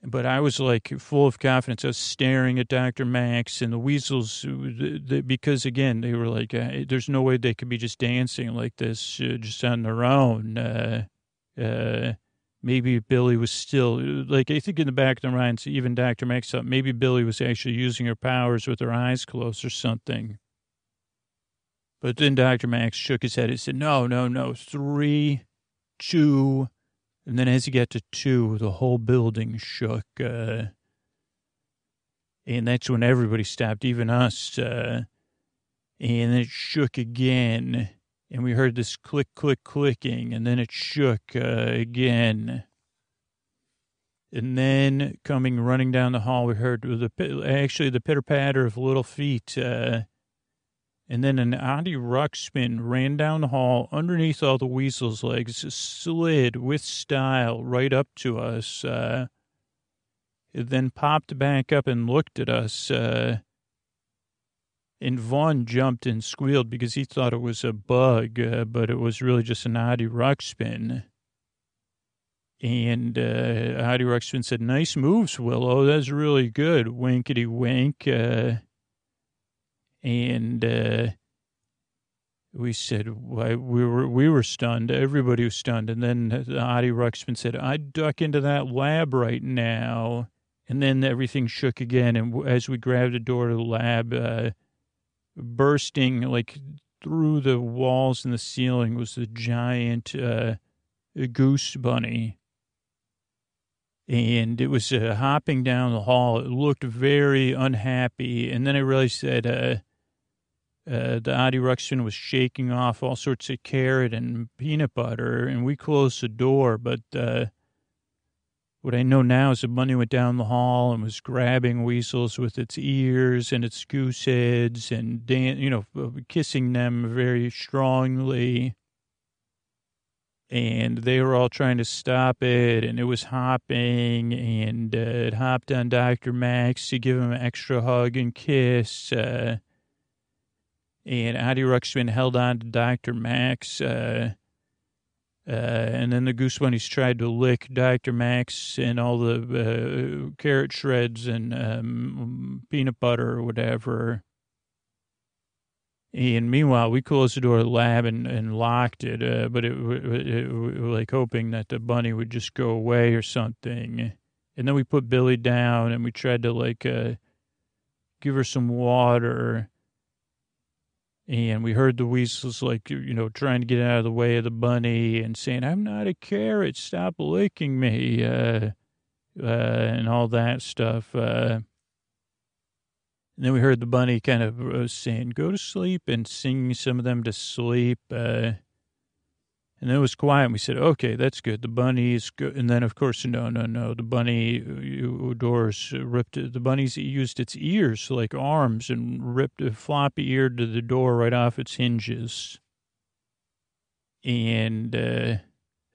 but I was like full of confidence. I was staring at Dr. Max and the weasels the, the, because, again, they were like, uh, there's no way they could be just dancing like this uh, just on their own. Uh, uh, maybe Billy was still, like, I think in the back of their minds, even Dr. Max thought maybe Billy was actually using her powers with her eyes closed or something. But then Dr. Max shook his head and said, no, no, no, three, two. And then as he got to two, the whole building shook. Uh, and that's when everybody stopped, even us. Uh, and it shook again. And we heard this click, click, clicking. And then it shook uh, again. And then coming running down the hall, we heard the actually the pitter patter of little feet. Uh, and then an Audi Ruxpin ran down the hall underneath all the weasel's legs, slid with style right up to us. Uh, then popped back up and looked at us. Uh, and Vaughn jumped and squealed because he thought it was a bug, uh, but it was really just an Audi Ruxpin. And uh, Audi Ruxpin said, Nice moves, Willow. That's really good. Winkety wink. Uh, and uh, we said, we were, we were stunned. Everybody was stunned. And then Audi Ruxpin said, I'd duck into that lab right now. And then everything shook again. And as we grabbed the door to the lab, uh, bursting like through the walls and the ceiling was the giant uh, goose bunny. And it was uh, hopping down the hall. It looked very unhappy. And then I realized that uh, uh, the Audi Ruxpin was shaking off all sorts of carrot and peanut butter. And we closed the door, but uh, what I know now is the bunny went down the hall and was grabbing weasels with its ears and its goose heads and, dan- you know, kissing them very strongly. And they were all trying to stop it, and it was hopping, and uh, it hopped on Dr. Max to give him an extra hug and kiss. And Audi Ruxpin held on to Dr. Max. Uh, uh, and then the goose bunnies tried to lick Dr. Max and all the uh, carrot shreds and um, peanut butter or whatever. And meanwhile, we closed the door of the lab and, and locked it, uh, but it, it, it, like hoping that the bunny would just go away or something. And then we put Billy down and we tried to like uh, give her some water and we heard the weasels like you know trying to get out of the way of the bunny and saying i'm not a carrot. Stop licking me uh, uh, and all that stuff uh, and then we heard the bunny kind of uh, saying go to sleep and sing some of them to sleep uh, and it was quiet. And we said, okay, that's good. The bunny is good. And then, of course, no, no, no. The bunny uh, doors ripped, the bunny's used its ears like arms and ripped a floppy ear to the door right off its hinges. And uh,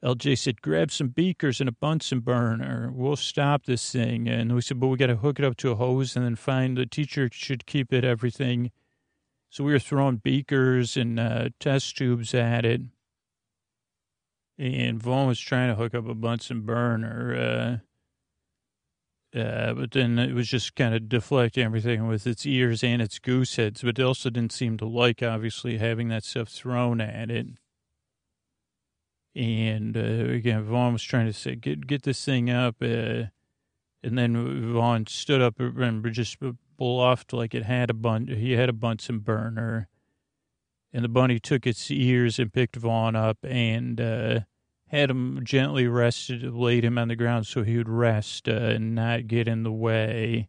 LJ said, grab some beakers and a Bunsen burner. We'll stop this thing. And we said, but we got to hook it up to a hose and then find the teacher should keep it, everything. So we were throwing beakers and uh, test tubes at it and Vaughn was trying to hook up a Bunsen burner, uh, uh, but then it was just kind of deflecting everything with its ears and its goose heads, but it also didn't seem to like, obviously, having that stuff thrown at it. And uh, again, Vaughn was trying to say, get get this thing up. Uh, and then Vaughn stood up and just bluffed like it had a bun. He had a Bunsen burner and the bunny took its ears and picked Vaughn up and uh, had him gently rested, laid him on the ground so he would rest uh, and not get in the way.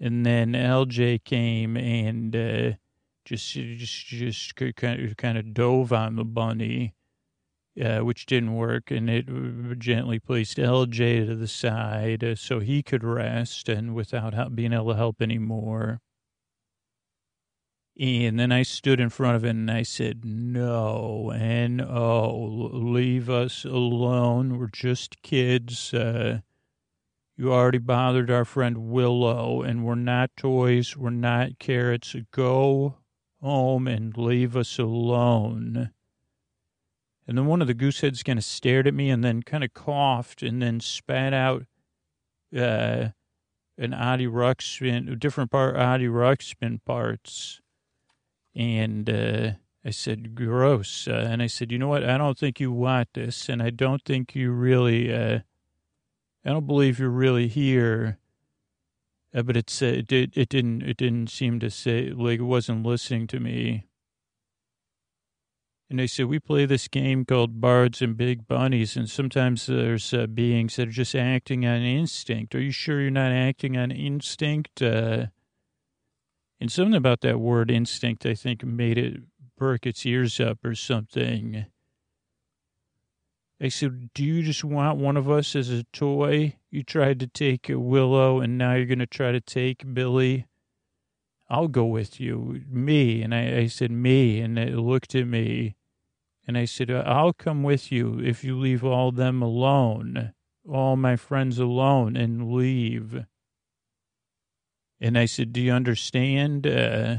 And then LJ came and uh, just just just kind of, kind of dove on the bunny, uh, which didn't work, and it gently placed LJ to the side uh, so he could rest and without being able to help anymore. And then I stood in front of it and I said, no, and oh, leave us alone. We're just kids. Uh, you already bothered our friend Willow, and we're not toys. We're not carrots. Go home and leave us alone. And then one of the gooseheads kind of stared at me and then kind of coughed and then spat out uh, an Audi Ruxpin, different part Audi Ruxpin parts. And uh, I said, gross. Uh, and I said, you know what? I don't think you want this. And I don't think you really, uh, I don't believe you're really here. Uh, but it's, uh, it, did, it didn't, it didn't seem to say, like it wasn't listening to me. And they said, we play this game called Bards and Big Bunnies, and sometimes there's uh, beings that are just acting on instinct. Are you sure you're not acting on instinct? And something about that word instinct, I think, made it perk its ears up or something. I said, Do you just want one of us as a toy? You tried to take Willow, and now you're going to try to take Billy. I'll go with you. Me. And I, I said, Me. And it looked at me. And I said, I'll come with you if you leave all them alone, all my friends alone, and leave. And I said, Do you understand? Uh,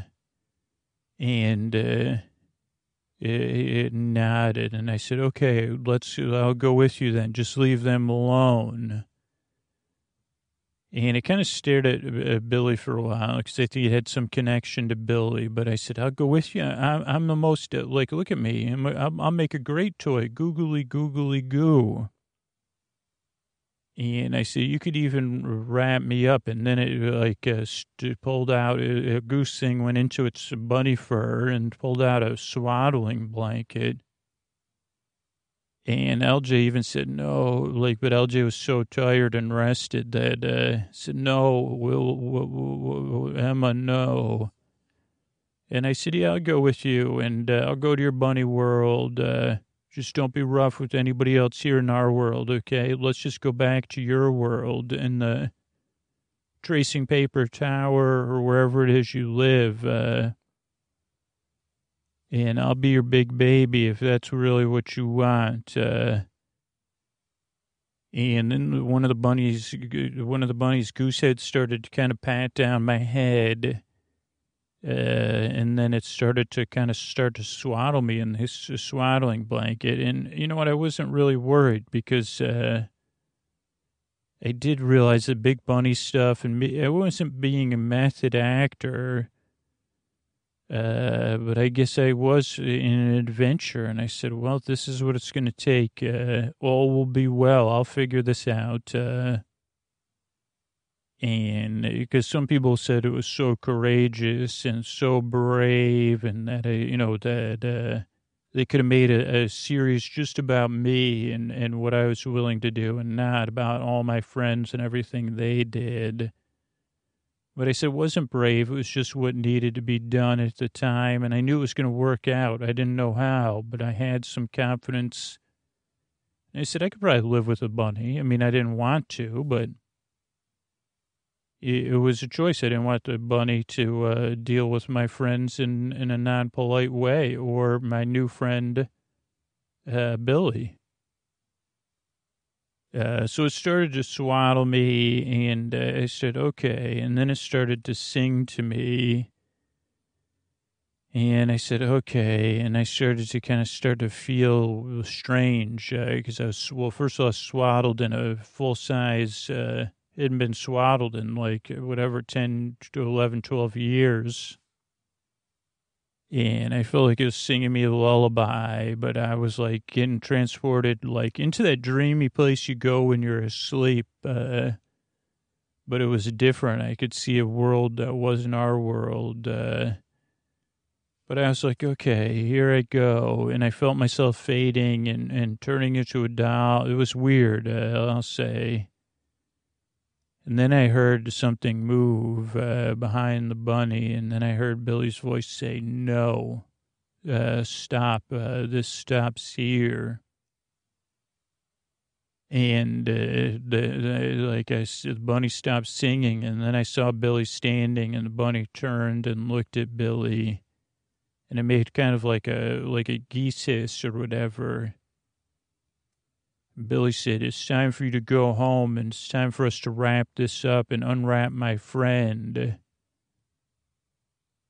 and uh, it, nodded. And I said, Okay, let's, I'll go with you then. Just leave them alone. And it kind of stared at, at Billy for a while because I think it had some connection to Billy. But I said, I'll go with you. I'm, I'm the most, uh, like, look at me. I'm, I'll, I'll make a great toy. Googly, googly, goo. And I said, you could even wrap me up. And then it like uh, st- pulled out a, a goose thing, went into its bunny fur and pulled out a swaddling blanket. And LJ even said no, like, but LJ was so tired and rested that uh, said no, we'll, we'll, we'll, Emma, no. And I said, yeah, I'll go with you, and uh, I'll go to your bunny world. Uh, just don't be rough with anybody else here in our world, okay? Let's just go back to your world in the tracing paper tower or wherever it is you live. Uh, and I'll be your big baby if that's really what you want. Uh, and then one of the bunnies, one of the bunnies' goose head started to kind of pat down my head. Uh, and then it started to kind of start to swaddle me in his swaddling blanket. And you know what? I wasn't really worried because uh, I did realize the big bunny stuff, and me, I wasn't being a method actor. Uh, but I guess I was in an adventure, and I said, "Well, this is what it's going to take. Uh, all will be well. I'll figure this out." Uh, and because some people said it was so courageous and so brave, and that uh, you know that uh, they could have made a, a, series just about me and and what I was willing to do, and not about all my friends and everything they did. But I said it wasn't brave. It was just what needed to be done at the time. And I knew it was going to work out. I didn't know how, but I had some confidence. And I said, I could probably live with a bunny. I mean, I didn't want to, but it, was a choice. I didn't want the bunny to uh, deal with my friends in, in a non polite way or my new friend, uh, Billy. Uh, so it started to swaddle me, and uh, I said, okay. And then it started to sing to me. And I said, okay. And I started to kind of start to feel strange because uh, I was, well, first of all, I was swaddled in a full size, hadn't been swaddled in like whatever, 10 to 11, 12 years and I felt like it was singing me a lullaby, but I was like getting transported like into that dreamy place you go when you're asleep. Uh, but it was different. I could see a world that wasn't our world. Uh, but I was like, okay, here I go. And I felt myself fading and, and turning into a doll. It was weird, uh, I'll say. And then I heard something move uh, behind the bunny, and then I heard Billy's voice say, No, uh, stop, uh, this stops here. And uh, the, the, like I said, the bunny stopped singing, and then I saw Billy standing, and the bunny turned and looked at Billy, and it made kind of like a like a geese hiss or whatever. Billy said, It's time for you to go home and it's time for us to wrap this up and unwrap my friend.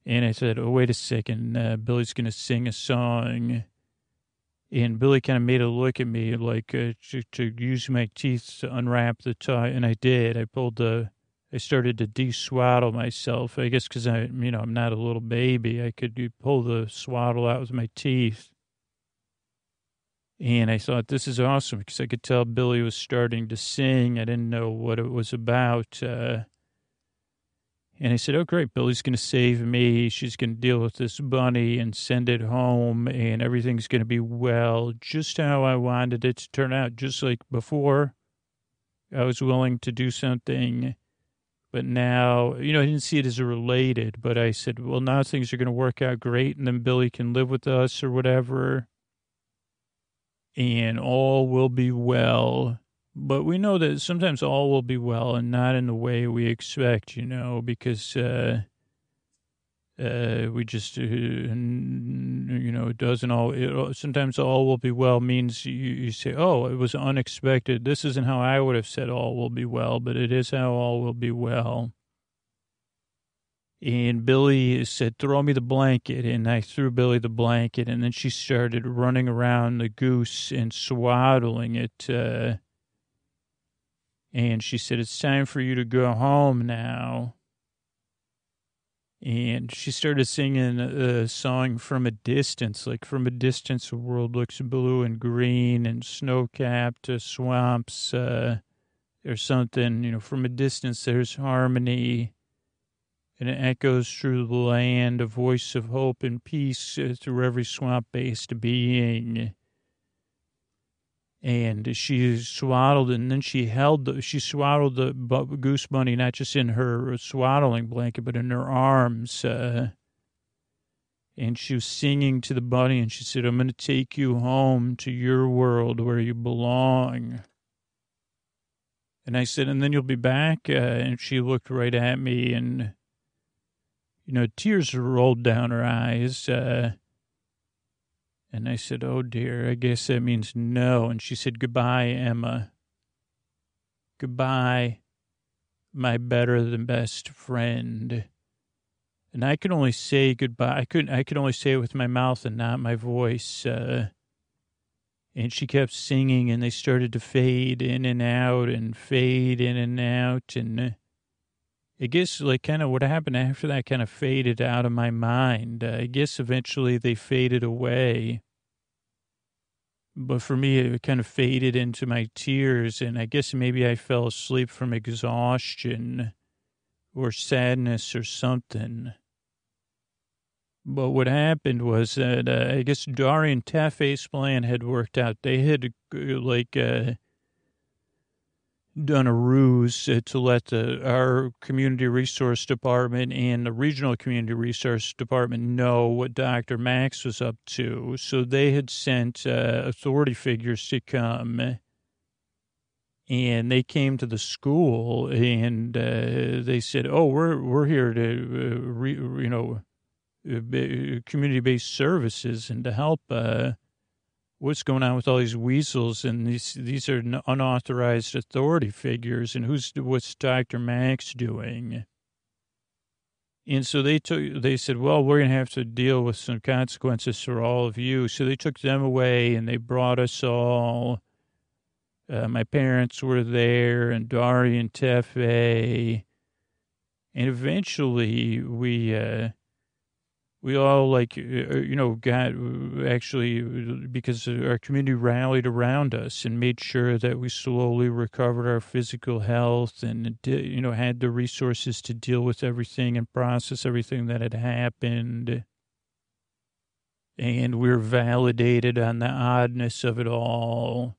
And I said, Oh, wait a second. Uh, Billy's going to sing a song. And Billy kind of made a look at me like uh, to, to, use my teeth to unwrap the tie. And I did. I pulled the, I started to de-swaddle myself. I guess because I, you know, I'm not a little baby. I could pull the swaddle out with my teeth. And I thought, this is awesome because I could tell Billy was starting to sing. I didn't know what it was about. Uh, and I said, oh, great, Billy's going to save me. She's going to deal with this bunny and send it home, and everything's going to be well, just how I wanted it to turn out. Just like before, I was willing to do something. But now, you know, I didn't see it as related, but I said, well, now things are going to work out great, and then Billy can live with us or whatever and all will be well. But we know that sometimes all will be well and not in the way we expect, you know, because, uh, uh, we just, uh, you know, it doesn't all, it, sometimes all will be well means you, you say, oh, it was unexpected. This isn't how I would have said all will be well, but it is how all will be well. And Billy said, throw me the blanket. And I threw Billy the blanket. And then she started running around the goose and swaddling it. Uh, and she said, it's time for you to go home now and she started singing a song from a distance, like from a distance, the world looks blue and green and snow-capped uh, swamps uh, or something. You know, from a distance, there's harmony, and it echoes through the land, a voice of hope and peace uh, through every swamp-based being and she swaddled and then she held the, she swaddled the goose bunny not just in her swaddling blanket but in her arms uh, and she was singing to the bunny and she said i'm going to take you home to your world where you belong. And i said and then you'll be back uh, and she looked right at me and you know tears rolled down her eyes uh, and I said, Oh dear, I guess that means no. And she said, Goodbye, Emma. Goodbye, my better than best friend. And I could only say goodbye. I couldn't, I could only say it with my mouth and not my voice. Uh, and she kept singing and they started to fade in and out and fade in and out. And uh, I guess like kind of what happened after that kind of faded out of my mind. Uh, I guess eventually they faded away. But for me, it kind of faded into my tears. And I guess maybe I fell asleep from exhaustion or sadness or something. But what happened was that uh, I guess Dari Tefe's plan had worked out. They had uh, like uh, done a ruse to let the, our community resource department and the regional community resource department know what Dr. Max was up to. So they had sent uh, authority figures to come and they came to the school and uh, they said, "Oh, we're we're here to uh, re, you know uh, community based services and to help." Uh, what's going on with all these weasels and these these are unauthorized authority figures and who's what's Dr. Max doing? And so they took they said, well, we're going to have to deal with some consequences for all of you. So they took them away and they brought us all. Uh, my parents were there and Dari and Tefe. And eventually we uh, we all like uh, uh, you know got uh, actually because our community rallied around us and made sure that we slowly recovered our physical health and you know had the resources to deal with everything and process everything that had happened. And we are validated on the oddness of it all.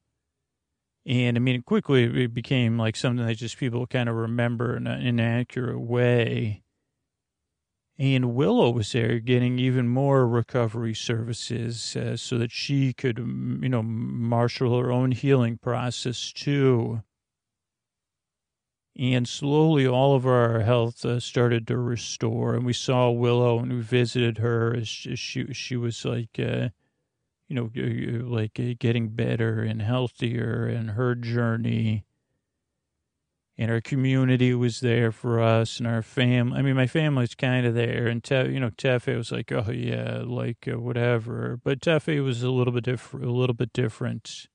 And i mean quickly it became like something that just people kind of remember in an inaccurate way and Willow was there getting even more recovery services uh, so that she could, you know, marshal her own healing process too. And slowly all of our health uh, started to restore. And we saw Willow and we visited her as she, she was like, uh, you know, like uh, getting better and healthier and her journey and our community was there for us and our family. I mean, my family's kind of there. And, Te- you know, Tefe was like, oh, yeah, like uh, whatever. But Tefe was a little bit different, a little bit different.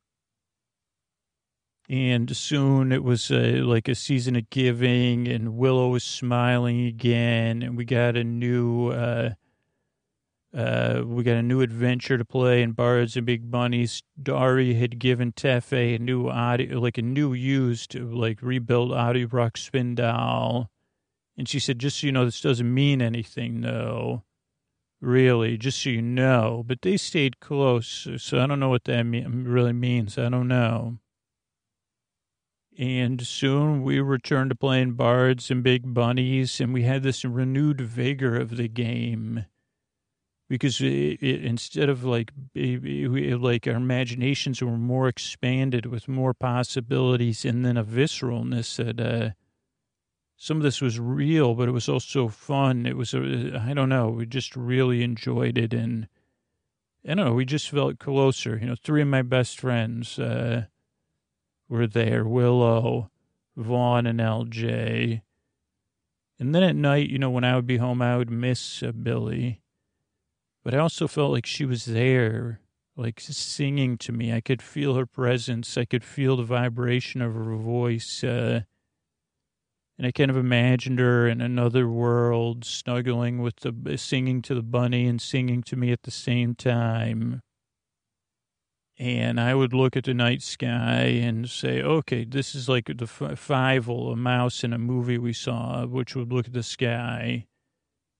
And soon it was like a season of giving, and Willow was smiling again, and we got a new uh, uh, we got a new adventure to play in Bards and Big Bunnies. Dari had given Tefe a new audio, like a new used, like rebuilt Audi Ruxpin doll. And she said, just so you know, this doesn't mean anything, though. Really, just so you know. But they stayed close, so I don't know what that really means. I don't know. And soon we returned to playing Bards and Big Bunnies, and we had this renewed vigor of the game because it, it, instead of like it, like our imaginations were more expanded with more possibilities and then a visceralness that uh, some of this was real, but it was also fun. It was I don't know, we just really enjoyed it and I don't know, we just felt closer. You know, three of my best friends uh, were there: Willow, Vaughn, and LJ. And then at night, you know, when I would be home, I would miss uh, Billy but I also felt like she was there, like singing to me. I could feel her presence. I could feel the vibration of her voice. Uh, and I kind of imagined her in another world, snuggling with the, singing to the bunny and singing to me at the same time. And I would look at the night sky and say, okay, this is like the Fievel, a mouse in a movie we saw, which would look at the sky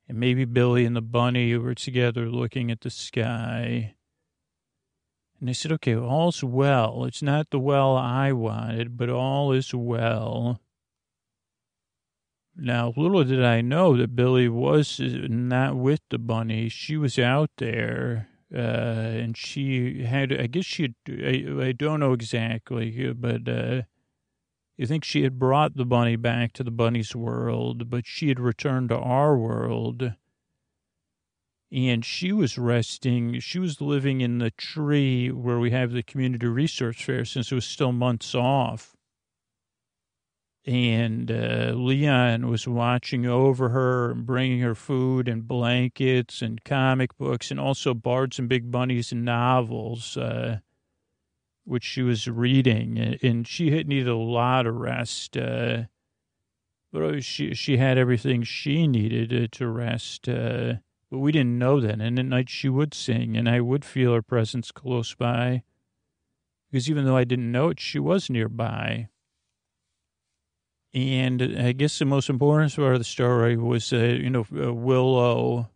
and maybe Billy and the bunny were together looking at the sky. And I said, okay, all's well. It's not the well I wanted, but all is well. Now, little did I know that Billy was not with the bunny. She was out there, uh, and she had, I guess she, I, I don't know exactly, but uh, you think she had brought the bunny back to the bunny's world, but she had returned to our world. And she was resting. She was living in the tree where we have the community resource fair since it was still months off. And uh, Leon was watching over her and bringing her food and blankets and comic books and also Bards and Big Bunnies and novels. Uh, which she was reading, and she had needed a lot of rest. Uh, but she she had everything she needed uh, to rest. Uh, but we didn't know that. And at night she would sing, and I would feel her presence close by, because even though I didn't know it, she was nearby. And I guess the most important part of the story was, uh, you know, uh, Willow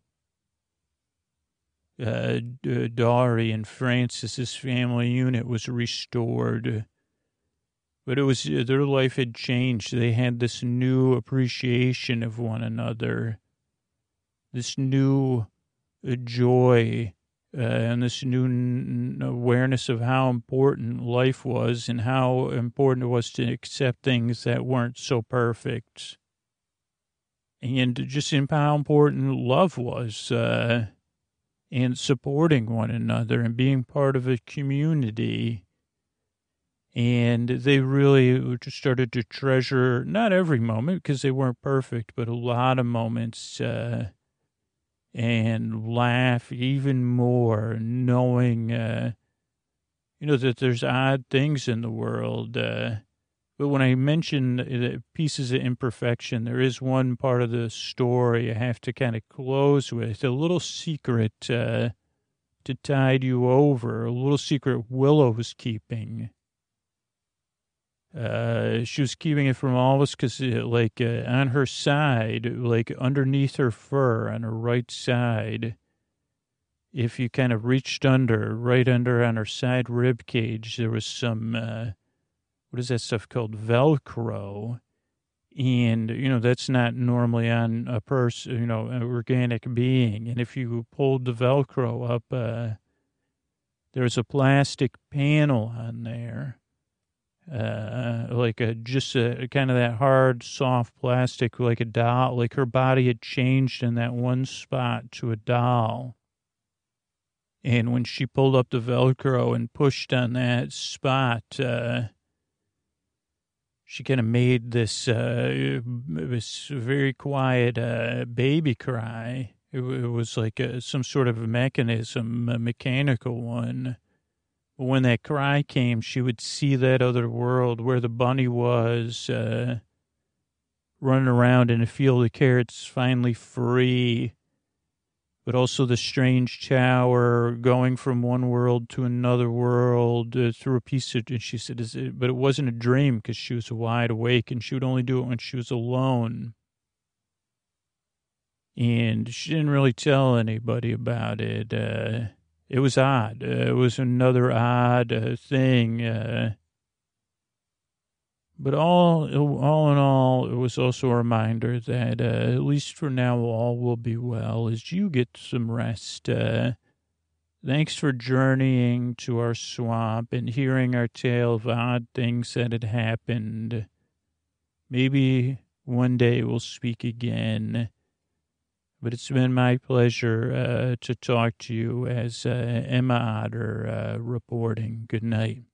uh, Dari and Francis's family unit was restored. But it was uh, their life had changed. They had this new appreciation of one another, this new uh, joy, uh, and this new n- awareness of how important life was and how important it was to accept things that weren't so perfect. And just how important love was. Uh, and supporting one another and being part of a community. And they really just started to treasure not every moment because they weren't perfect, but a lot of moments uh, and laugh even more, knowing, uh, you know, that there's odd things in the world. Uh, but when I mention pieces of imperfection, there is one part of the story I have to kind of close with a little secret uh, to tide you over, a little secret Willow was keeping. Uh, she was keeping it from all of us because, uh, like, uh, on her side, like underneath her fur, on her right side, if you kind of reached under, right under on her side rib cage, there was some uh, what is that stuff called? Velcro. And you know that's not normally on a person you know an organic being. And if you pulled the velcro up uh, there's a plastic panel on there uh, like a just a kind of that hard soft plastic like a doll like her body had changed in that one spot to a doll. And when she pulled up the velcro and pushed on that spot uh, she kind of made this uh, this very quiet uh, baby cry. It, it was like a, some sort of a mechanism, a mechanical one. But when that cry came, she would see that other world where the bunny was uh, running around in a field of carrots finally free but also the strange tower going from one world to another world uh, through a piece of. And she said, it, but it wasn't a dream because she was wide awake and she would only do it when she was alone. And she didn't really tell anybody about it. Uh, it was odd. Uh, it was another odd uh, thing. But all, all in all, it was also a reminder that uh, at least for now, all will be well as you get some rest. Uh, thanks for journeying to our swamp and hearing our tale of odd things that had happened. Maybe one day we'll speak again. But it's been my pleasure uh, to talk to you as uh, Emma Otter uh, reporting. Good night.